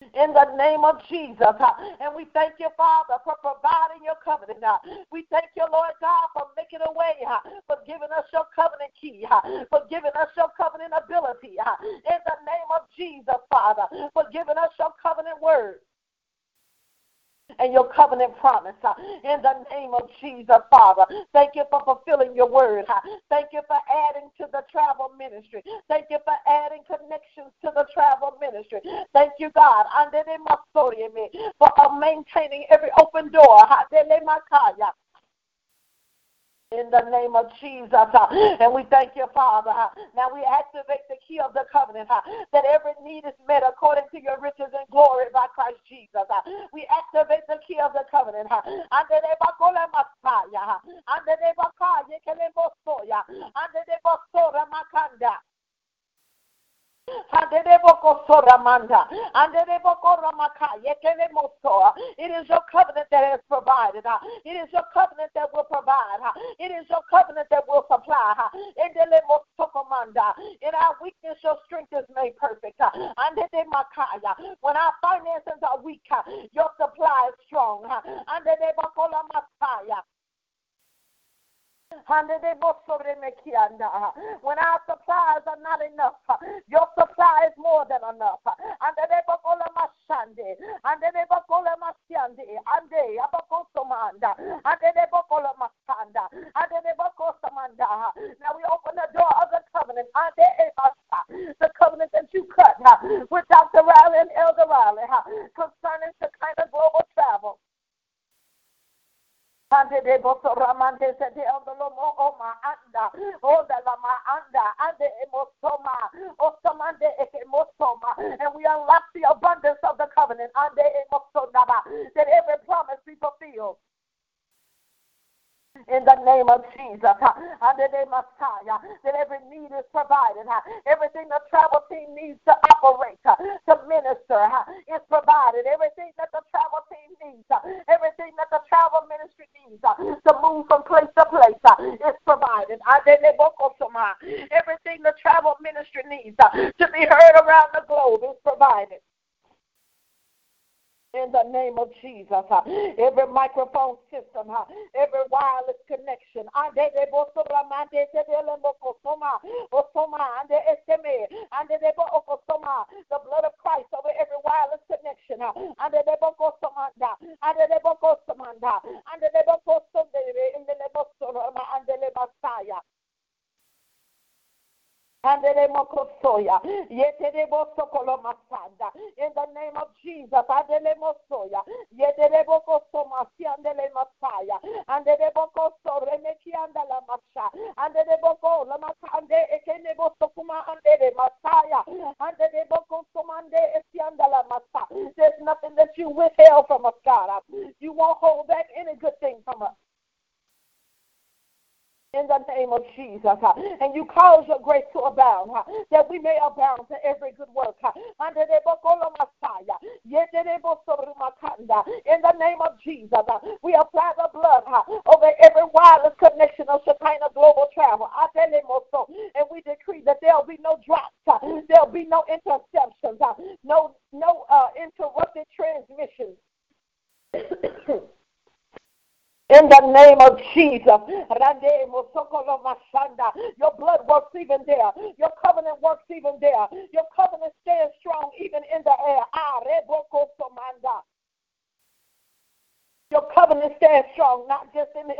in the name of Jesus. And we thank you, Father, for providing your covenant. We thank you, Lord God, for making a way, for giving us your covenant key, for giving us your covenant ability. In the name of Jesus, Father, for giving us your covenant word and your covenant promise. Uh, in the name of Jesus, Father. Thank you for fulfilling your word. Uh, thank you for adding to the travel ministry. Thank you for adding connections to the travel ministry. Thank you, God, for maintaining every open door in the name of Jesus. And we thank you, Father. Now we activate the key of the covenant that every need is met according to your riches and glory by Christ Jesus. We activate the key of the covenant. It is your covenant that has provided. It is your covenant that will provide. It is your covenant that will supply. In our weakness, your strength is made perfect. When our finances are weak, your supply is strong. When our that every need is provided. Everything the travel team needs to operate, to minister, is provided. Everything that the travel team needs, everything that the travel ministry needs to move from place to place is provided. Everything the travel ministry needs to be heard around the globe is provided. In the name of Jesus. Every microphone system, name of Jesus, Adelemosoya, Yederebokosoma, Siandele Masaya, and the Debokoso, Remeki and la Masha, and the Deboko, Lamakande, Ekenebosokuma, and the Masaya, and the Debokosomande, Esiandala Masa. There's nothing that you withheld from us, God. You won't hold back any good thing from us in the name of Jesus. And you cause your grace to abound, that we may abound to every good work. In the name of Jesus, we apply the blood over every wireless connection of Shekinah Global Travel. And we decree that there'll be no drops, there'll be no interceptions, no no uh, interrupted transmissions. In the name of Jesus. Your blood works even there. Your covenant works even there. Your covenant stands strong even in the air. Your covenant stands strong, not just in the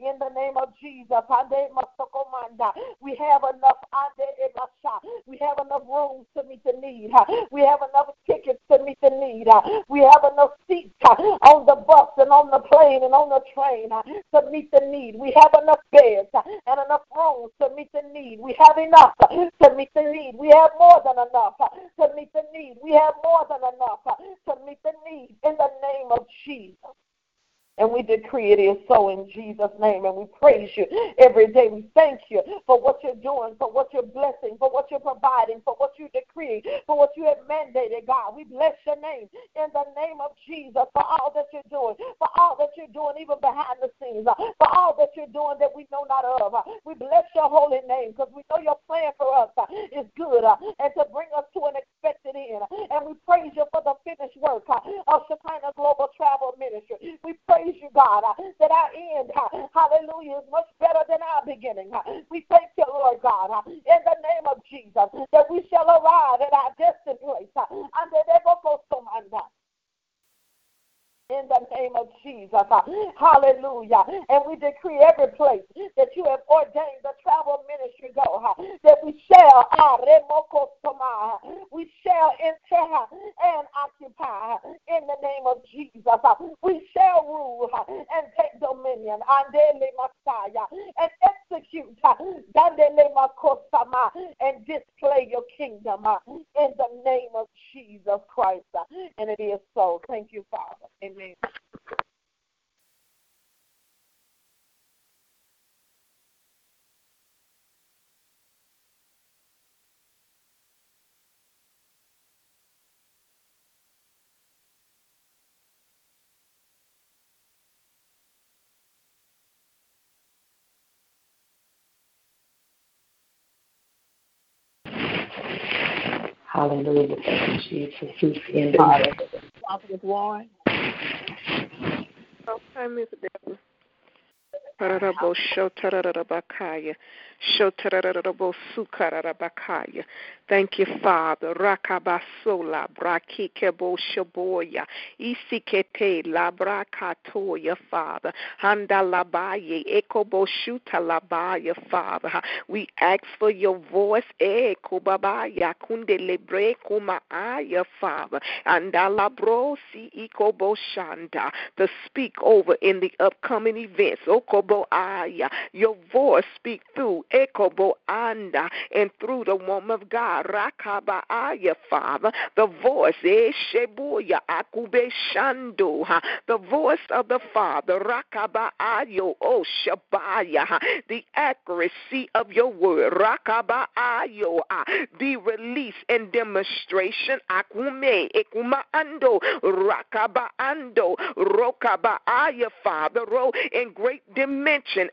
In the name of Jesus. We have enough we have enough rooms to meet the need. We have enough tickets to meet the need. We have enough seats on the bus and on the plane and on the train to meet the need. We have enough beds and enough rooms to meet the need. We have enough to meet the need. We have more than enough to meet the need. We have more than enough to meet the need in the name of Jesus. And we decree it is so in Jesus' name. And we praise you every day. We thank you for what you're doing, for what you're blessing, for what you're providing, for what you decree, for what you have mandated, God. We bless your name in the name of Jesus for all that you're doing, for all that you're doing, even behind the scenes, uh, for all that you're doing that we know not of. Uh. We bless your holy name because we know your plan for us uh, is good and to bring us to an And we praise you for the finished work of Shekinah Global Travel Ministry. We praise you, God, uh, that our end, uh, hallelujah, is much better than our beginning. Uh. We thank you, Lord God, in the name of Jesus, that we shall arrive at our destined place. Under the in the name of Jesus. Uh, hallelujah. And we decree every place that you have ordained the travel ministry go, uh, that we shall, uh, we shall enter and occupy in the name of Jesus. We shall rule and take dominion and execute and display your kingdom in the name of Jesus Christ. And it is so. Thank you, Father. Amen. Amen. Hallelujah. Thank you, Jesus. In Prophet Warren. What time is it? Okay, Miss Deborah. Thank you, Father. Rakabasola, Brakikebo Shaboya, Isikete, Labrakatoya, Father. Handalabaye, Ekobo Shuta Labaya, Father. We ask for your voice, Ekobabaya, Kumaaya, Father. Ikobo Shanda, to speak over in the upcoming events. Okobo Aya, your voice speak through Ekobo Anda and through the woman of God. Rakabaaya, Father, the voice, eh, Eshebuya Akube Shando, the voice of the Father, Rakabaayo, O Shabaya, the accuracy of your word, Rakabaayo, ah. the release and demonstration, Akume, Ekumaando, Rakabaando, Rokabaaya, Father, ro in great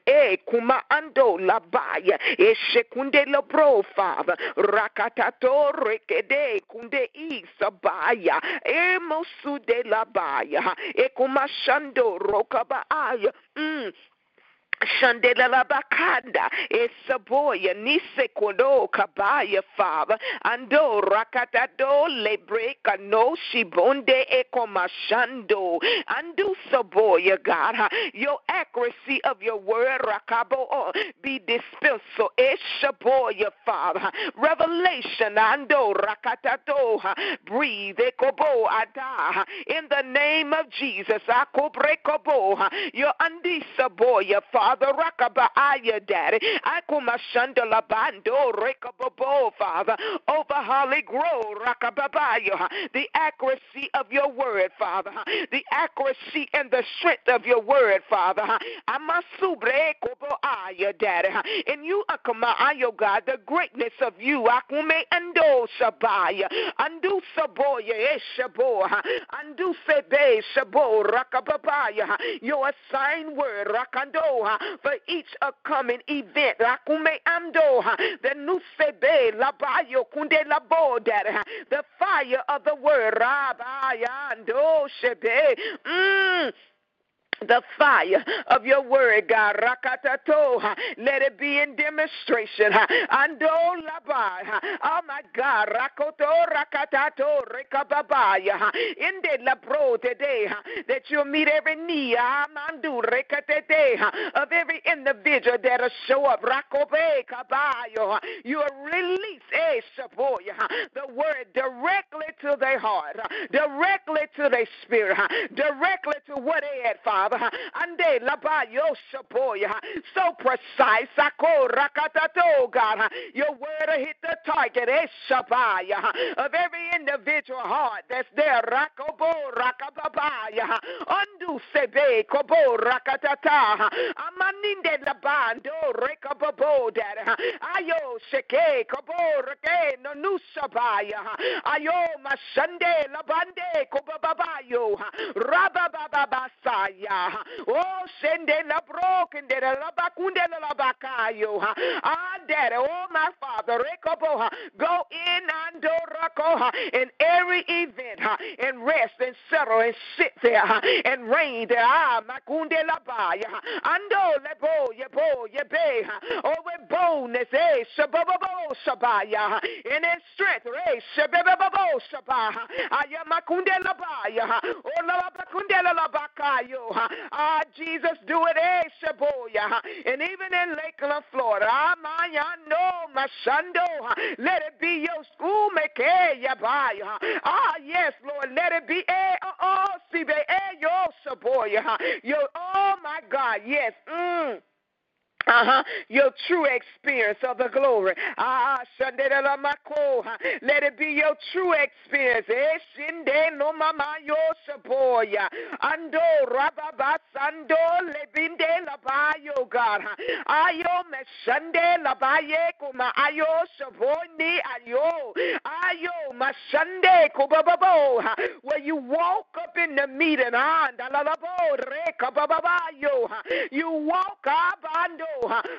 Ekumaando, Labaya, Eshekunde Labro, Father, Rakata tato rekede kunde isabaya emosu de labaya ekumashando rokabaya mm Shandela Bakanda, Esaboya, Nise Kodo, Kabaya, Father, Ando, Rakatado, Lebreka, No, Shibonde, Ekomashando, Andu Saboya, God, your accuracy of your word, Rakabo, oh, be dispensed, Eshaboya, Father, revelation, Ando, Rakatato, breathe, Ekobo, Ada, in the name of Jesus, Akobrekobo, your Andisaboya, Father. Father, Rakabaaya, Daddy. Akumashanda Labando, Rekababo, Father, over Holly Grove, Rakababaya, the accuracy of your word, Father, the accuracy and the strength of your word, Father. Amasubre Koboaya, Daddy. And you, Akamaayo, God, the greatness of you, Akume Ando Shabaya, Andu Saboya, eh, Eshabo, Andu Sebe, Shabo, Rakababaya, your assigned word, Rakando, for each upcoming event. Rakume amdo, the labayo kunde labo the fire of the word. Rabayando shebe. Mm the fire of your word, God. Rakatato. Let it be in demonstration. Ando labai. Oh my God. Rakoto rakatato rekababaya. In the labro today that you'll meet every need. Amandu rekatete of every individual that'll show up. Rakobe kabayo. You will release eh, a the word directly to their heart, directly to their spirit, directly to what they had, Father. Father. Ande laba yoshapoya. So precise. Sako rakatato, God. Your word hit the target. Eh, Eshabaya. Of every individual heart that's there. Rakobo rakababaya. Undu sebe kobo rakatata. Amaninde labando rekababo dad. Ayo sheke kobo reke no nusabaya. Ayo mashande labande kobababayo. Rabababasaya. Oh, sende la broken de la bakunde la bakayo. Ah, daddy, oh my father, go in and Rakoha in every event and rest and settle and sit there and reign there. Ah, makunde la baya. Ando lebo yebo yebe. Oh, with boldness, eh, shabobo shabaya. In his strength, eh, shabobo shabaya. Ayamakunde la baya. Oh, la bakunde la bakayo. Ah, Jesus, do it, eh, Shaboya. And even in Lakeland, Florida, ah, my ya no, Mashando, let it be your school, make Ah, yes, Lord, let it be, eh, oh, Sibe, eh, yo, Shaboya. Oh, my God, yes, mm uh-huh, your true experience of the glory. Ah, let it be your true experience. yo Ando rababasando lebinde labayo God. Ayo meshande labaye kuma ayo shaboni ayo. Ayo mashande kubababo. Where you walk up in the meeting, you walk up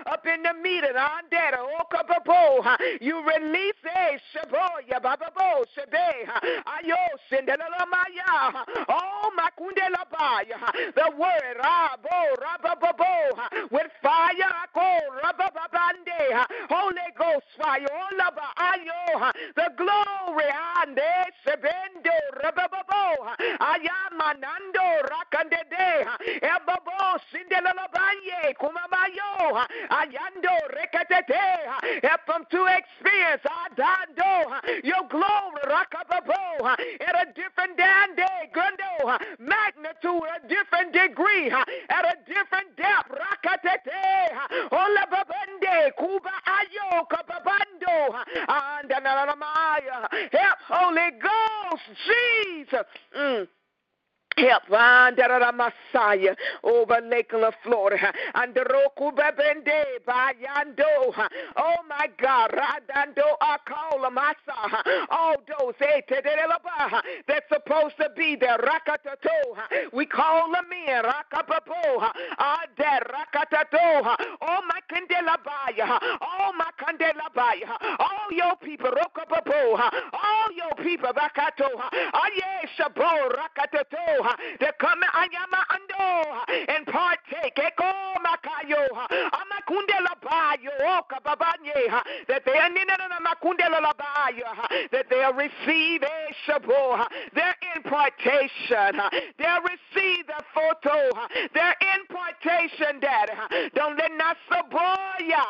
up in the meeting. On the Okaboha, oh, you release a shaboya bababo shebe. Ayo sindelamaya. Oh makundela baya. The word rabo rababo with fire. Ako rabababande. Holy Ghost fire. Oh, Olaba ayo. The glory ande sebendo rabababo. Ayamanando rakandede. Ebabo sindelamaya. Kumamayo. Ayando rekatete. Help them to experience Adando. Your glory rakababo. At a different dande gundo. Magnitude, a different degree. At a different depth. Rakatete. Olababande. Kuba ayo kababando. And Help Holy Ghost. Jesus. Mm. Help, Messiah, over Lakeland, Florida, and the Roku Bebende, Bayando. Oh my God, Radando Akola Masa. All those eh, that's supposed to be there, Rakatato. We call them in, Rakapapo, Ade Rakatato. Oh my Candelabaya, oh my Candelabaya, all your people, Rokapapo, all your people, Rakato, Aye Shabo, Rakatato to come and partake. Eko makayo. Oh, kababanye. That they are makundela bayo. That they'll receive a shabo their impartation. They'll receive the photo. Their impartation, Dad. Don't let nasaboya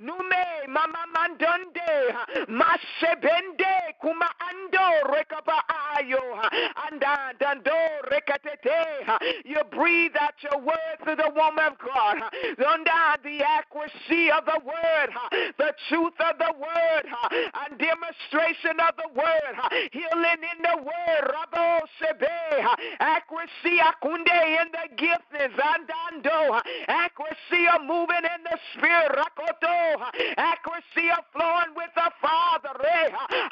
nume mama mandonde masebende kuma ando rekaba ayo anda dando you breathe out your word to the woman of God. The accuracy of the word, the truth of the word, and demonstration of the word, healing in the word, Rabo Sebe, accuracy akunde in the giftings, andando, accuracy of moving in the spirit, Rakoto, accuracy of flowing with the Father,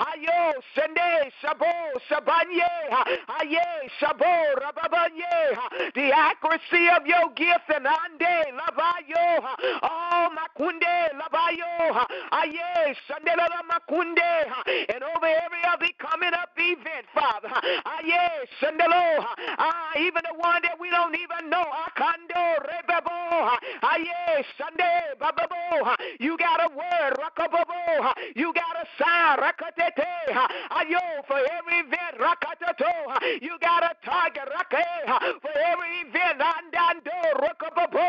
Ayo, Sende, Shabo, Shabanye, Aye, Shabo, the accuracy of your gift and ande labayo. Oh makunde labayo Aye, Sandela Makunde, and over every other coming up event, Father. Aye, Sandelo, ah, even the one that we don't even know. Akando Rebebo, Aye, Sunday, Bababo, you got a word, Rakababo, you got a sign, Rakatete, Ayo, for every event, Rakatato, you got a target, Rake, for every event, Andando, Rakababo,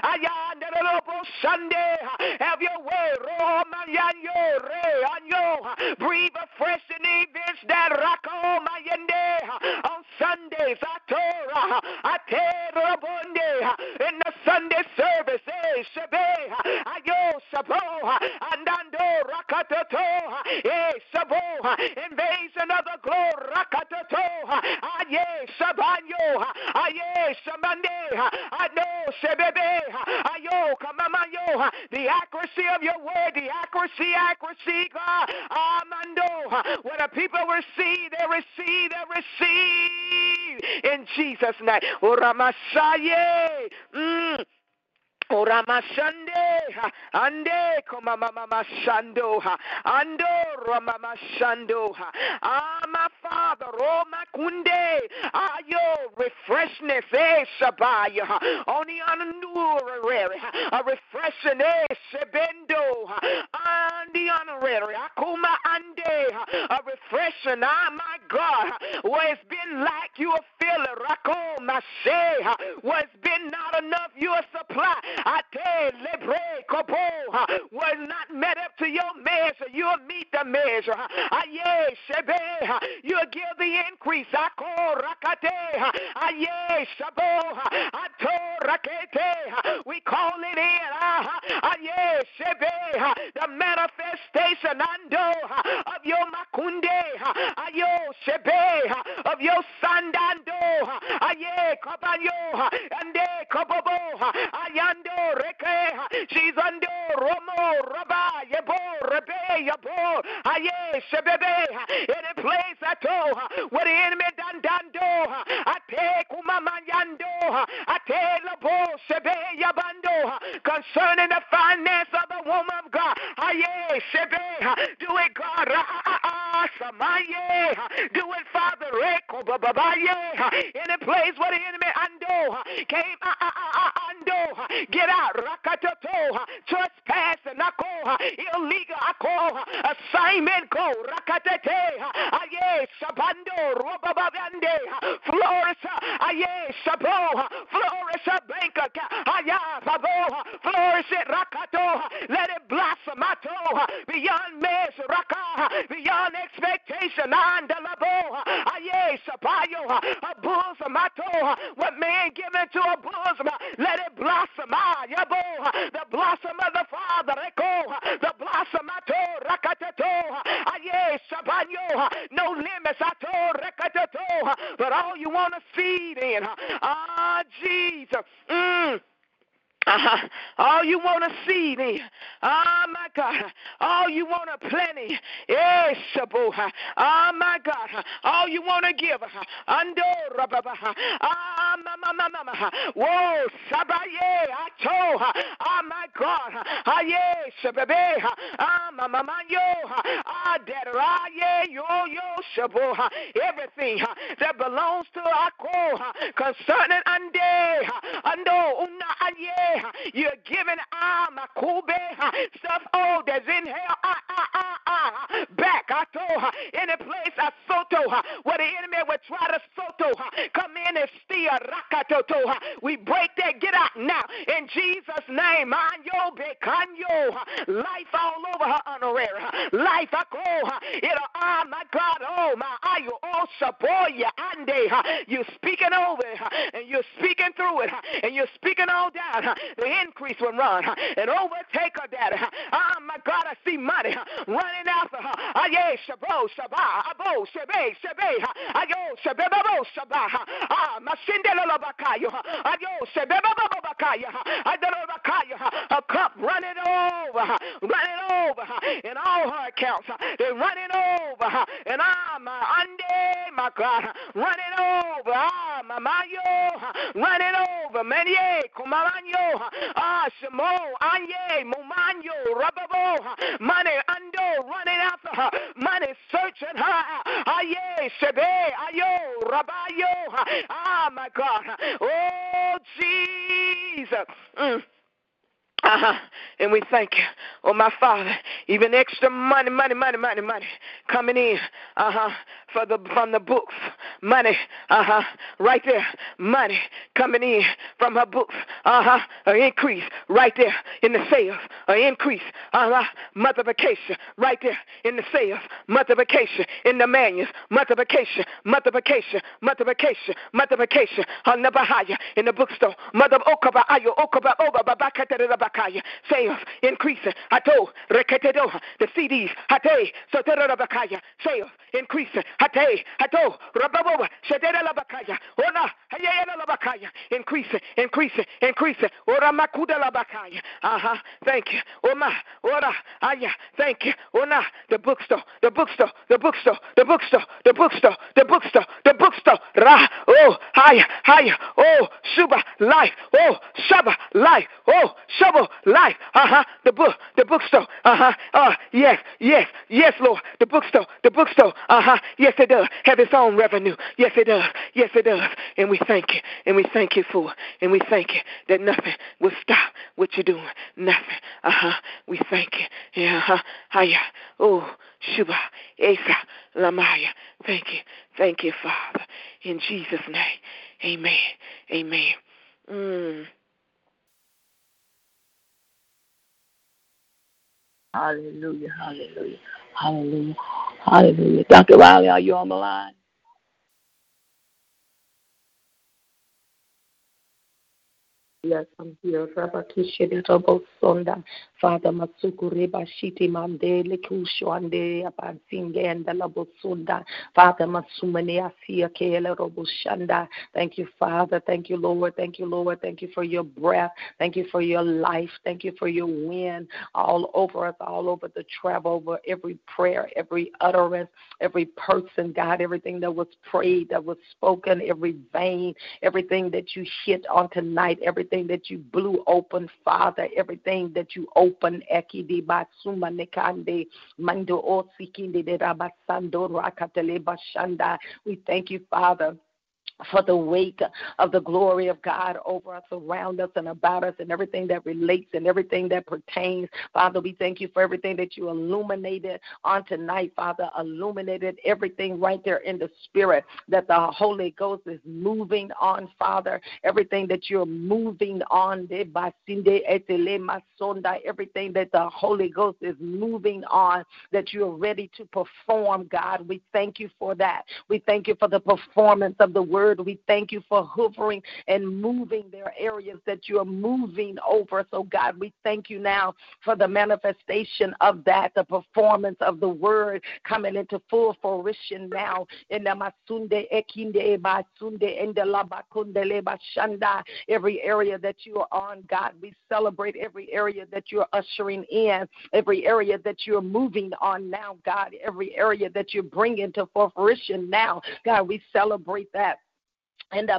Ayandalobo Sunday, have your way, Romanyanyo, Re, Anyo, breathe afresh in the events that on Sundays, Atora, Aterabonde, in the Sunday service, eh, Shebe, Ayo, Sabo, Andando, Rakatato, eh, Sabo, invasion of the glory, Rakatato, Aye, Sabanyo, Aye, Samande, I know, Sebebe, Ayo, Kamamayo, the accuracy of your word, the accuracy, accuracy, God, Amando, when the people receive, they receive, they receive in Jesus' name. Uramasaye. Mm. Oramashande, ande komamama shando, ando ramama shando. Ah, my Father, oh my kunde, ayo refreshness, eh, shabaya, only on the honorary, a refreshing, eh, sebendo, on the honorary, akuma ande, a refreshing, ah, my God, where it's been like you feel it, rako mashe, where it's been not enough, you supply. Ate lebre kopo was not met up to your measure. You'll meet the measure. Aye shebe. You'll give the increase. Ako rakate. Aye shabo. Ato rakete. We call it in. Ah, Shebe. The manifestation of your makunde. Of your sandando. Aye kabanyo. Ande kabobo. Ayando reke. She's under Romo Rabba Yabo Rebe Yabo. Aye Shebebe. Any place I told where the enemy done done do. I take Umamanyando. I take Labo Shebe Yabando. Concerning the finance of the woman of God. Aye Shebe. Do it God. Ah, ah, ah. Do it Father Babaye. Any place where the enemy ando came uh, uh, uh, ando. Get out. Rakatoto. Trespassing. Ako. Illegal. Ako. Assignment go. Rakatete. Aye. Sabando. Robababande. Flourish. Aye. Sabo. Flourish. Bank account. Aya. Babo. Flourish it. Rakato. Let it blossom. Beyond measure. Raka. Beyond expectation. A bosom. Ato. What man given to a bosom. Let it blossom. Yabo. The blossom of the Father. Eko. The blossom. Aye. Sabanyo. No limits. Ato. Rekatato. But all you want to feed in. Ah, Jesus. Mm. Uh-huh. All you want to see then. My God. All you want to plenty. Yes, Oh my God. All you want to give. Ando Ah mama mama. Whoa, sabaye ato. Oh my God. Aye, sababe. Ah mama yo. Ah deraye yo yo shabo. Everything that belongs to Ako concerning ande. Ando una aye. You're giving ah makube stuff oh that's in hell. Ah ah ah ah back. I told her any place I soto where the enemy would try to soto her. come in and steal rakatoto. We break that. Get out now in Jesus' name. Anyo bekanyo life all over her honorary life. I call it ah my God oh my ayo oh saboya ande. You speaking over it and you're speaking through it and you're speaking all down the increase will run and overtake her, daddy. Oh, my God, I see money running after. Aye, shabo, shaba, abo, shebe, shebe. Ayo, shebe, babo, shaba. Ah, masindelo bakayo. Ayo, shebe, babo, bakaya. Adelo bakaya. A cup running over, running over in all her accounts. They're running over. And ah, my ande, my God, running over. Ah, my mayo, running over. Many, kumaranyo. Ah, Shamo, Anye, Muma, anyo, rababo, money, running after her, money, searching her. Aye, sebe, ayo, rabayo. Ah, my God. Oh, Jesus. Mm. Uh-huh. And we thank you. Oh, my Father, even extra money, money, money, money, money coming in. Uh-huh. For the from the books. Money. Uh-huh. Right there. Money coming in from her books. Uh-huh. An increase right there in the sales. An increase. Uh-huh. Multiplication right there in the sales. Multiplication in the manuals. Multiplication. Multiplication. Multiplication. Multiplication. Her never higher in the bookstore. Mother Okaba Ayo Okaba Oba Babaka Rabakaya. Sales increasing. Hato Reketedo. The CDs. Hate Sotera Rabakaya. Sales increasing. Hate Hato Rababoba. Shadera Labakaya. Ona Hayana Labakaya. Increasing, increasing, increasing. Ora Makuda Labakaya. Uh-huh. Thank you. Oma. Ora Aya. Thank you. Ona. The bookstore. The bookstore. The bookstore. The bookstore. The bookstore. The bookstore. The bookstore. Ra. Oh. Higher. Higher. Oh. Shuba. Life. Oh. Shaba. Life. Oh. Shaba life. Uh huh. The book, the bookstore. Uh huh. Uh, yes, yes, yes, Lord. The bookstore, the bookstore. Uh huh. Yes, it does. Have its own revenue. Yes, it does. Yes, it does. And we thank you. And we thank you for it. And we thank you that nothing will stop what you're doing. Nothing. Uh huh. We thank you. Yeah. Uh huh. Hiya. Oh, Shuba. Esa. Lamaya. Thank you. Thank you, Father. In Jesus' name. Amen. Amen. Mm. Hallelujah, hallelujah, hallelujah, hallelujah. Dr. Riley, are you on the line? Yes, I'm here. Sonda. Father Matsukureba Shiti Mande and Labosunda. Father Matsumane Asia Kele Robushanda. Thank you, Father. Thank you, Lord. Thank you, Lord. Thank you for your breath. Thank you for your life. Thank you for your wind all over us, all over the travel, over every prayer, every utterance, every person, God, everything that was prayed, that was spoken, every vein, everything that you hit on tonight, everything that you blew open, Father, everything that you open, Ekidi Batsuma Nekande, Mando Osikinde de Rabasando Rakatele Bashanda. We thank you, Father for the weight of the glory of God over us, around us, and about us, and everything that relates and everything that pertains. Father, we thank you for everything that you illuminated on tonight, Father. Illuminated everything right there in the spirit that the Holy Ghost is moving on, Father. Everything that you're moving on, everything that the Holy Ghost is moving on, that you're ready to perform, God. We thank you for that. We thank you for the performance of the word We thank you for hovering and moving their areas that you are moving over. So, God, we thank you now for the manifestation of that, the performance of the word coming into full fruition now. In the Masunde Ekinde Basunde in the Labakundele Bashanda, every area that you are on, God, we celebrate every area that you're ushering in, every area that you're moving on now, God, every area that you're bringing to fruition now. God, we celebrate that. And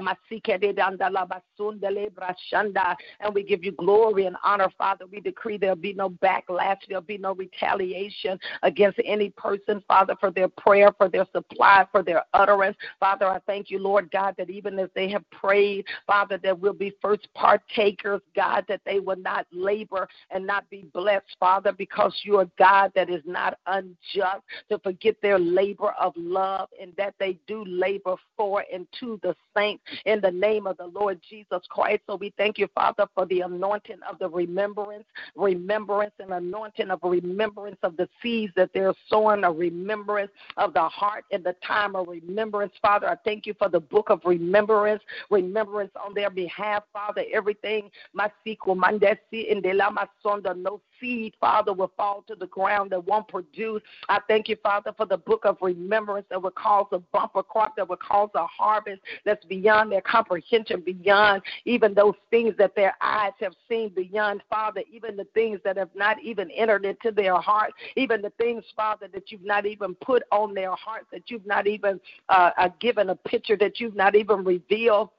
uh, and we give you glory and honor, Father. We decree there'll be no backlash, there'll be no retaliation against any person, Father, for their prayer, for their supply, for their utterance. Father, I thank you, Lord God, that even as they have prayed, Father, that we'll be first partakers, God, that they will not labor and not be blessed, Father, because you are God that is not unjust to forget their labor of love and that they do labor for and to the saints in the name of the Lord Jesus Christ. So we thank you, Father, for the anointing of the remembrance, remembrance and anointing of remembrance of the seeds that they're sowing, a remembrance of the heart in the time of remembrance. Father, I thank you for the book of remembrance, remembrance on their behalf, Father. Everything, Masiko Mandesi in the lama Sonda, no seed, Father, will fall to the ground that won't produce. I thank you, Father, for the book of remembrance that will cause a bumper crop, that will cause a harvest that's beyond their comprehension, beyond even those things that their eyes have seen, beyond, Father, even the things that have not even entered into their heart, even the things, Father, that you've not even put on their heart, that you've not even uh, uh, given a picture, that you've not even revealed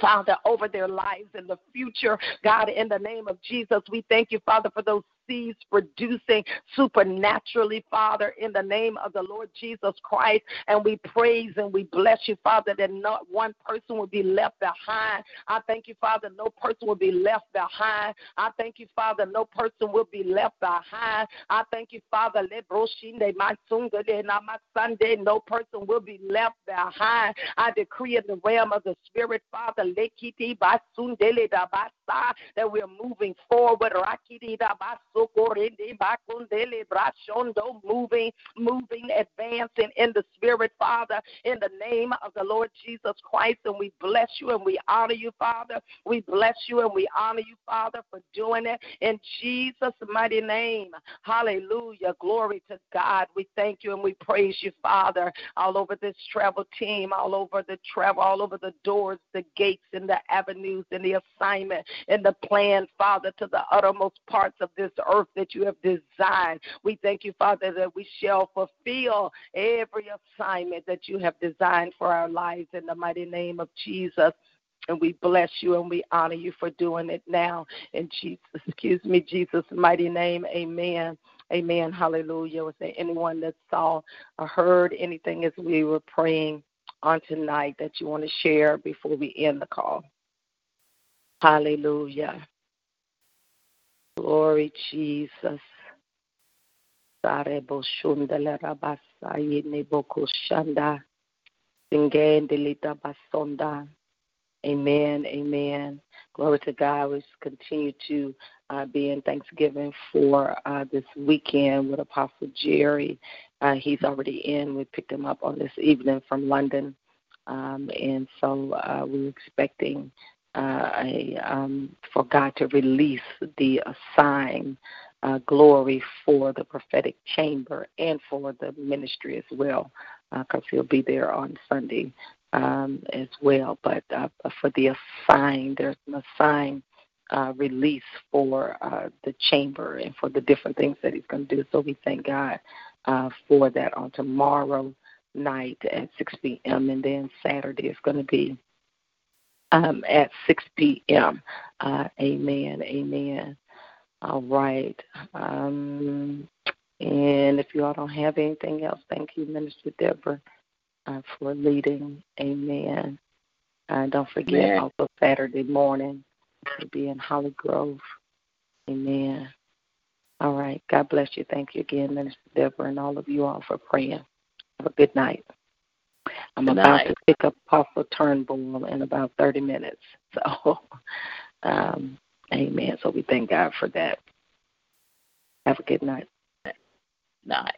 Father, over their lives in the future. God, in the name of Jesus, we thank you, Father, for those producing supernaturally, Father, in the name of the Lord Jesus Christ. And we praise and we bless you, Father, that not one person will be left behind. I thank you, Father, no person will be left behind. I thank you, Father, no person will be left behind. I thank you, Father, no person will be left behind. I decree in the realm of the Spirit, Father, that we're moving forward moving, moving, advancing in the Spirit, Father, in the name of the Lord Jesus Christ. And we bless you and we honor you, Father. We bless you and we honor you, Father, for doing it in Jesus' mighty name. Hallelujah. Glory to God. We thank you and we praise you, Father, all over this travel team, all over the travel, all over the doors, the gates, and the avenues, and the assignment, and the plan, Father, to the uttermost parts of this earth that you have designed. We thank you, Father, that we shall fulfill every assignment that you have designed for our lives in the mighty name of Jesus. And we bless you and we honor you for doing it now. In Jesus, excuse me, Jesus' mighty name. Amen. Amen. Hallelujah. Was there anyone that saw or heard anything as we were praying on tonight that you want to share before we end the call? Hallelujah. Glory, Jesus. Amen. Amen. Glory to God. We continue to uh, be in Thanksgiving for uh, this weekend with Apostle Jerry. Uh, he's already in. We picked him up on this evening from London. Um, and so uh, we're expecting uh, a, um, for God to release the assigned uh, glory for the prophetic chamber and for the ministry as well, because uh, he'll be there on Sunday um, as well. But uh, for the assigned, there's an assigned uh, release for uh, the chamber and for the different things that he's going to do. So we thank God uh, for that on tomorrow night at 6 p.m. and then Saturday is going to be um, at 6 p.m. Uh, amen. Amen. All right. Um, and if you all don't have anything else, thank you, Minister Deborah, uh, for leading. Amen. Uh, don't forget Amen. also Saturday morning to be in Holly Grove. Amen. All right. God bless you. Thank you again, Minister Deborah, and all of you all for praying. Have a good night. I'm good about night. to pick up Apostle Turnbull in about 30 minutes. So, um, amen. So we thank God for that. Have a good night. Night.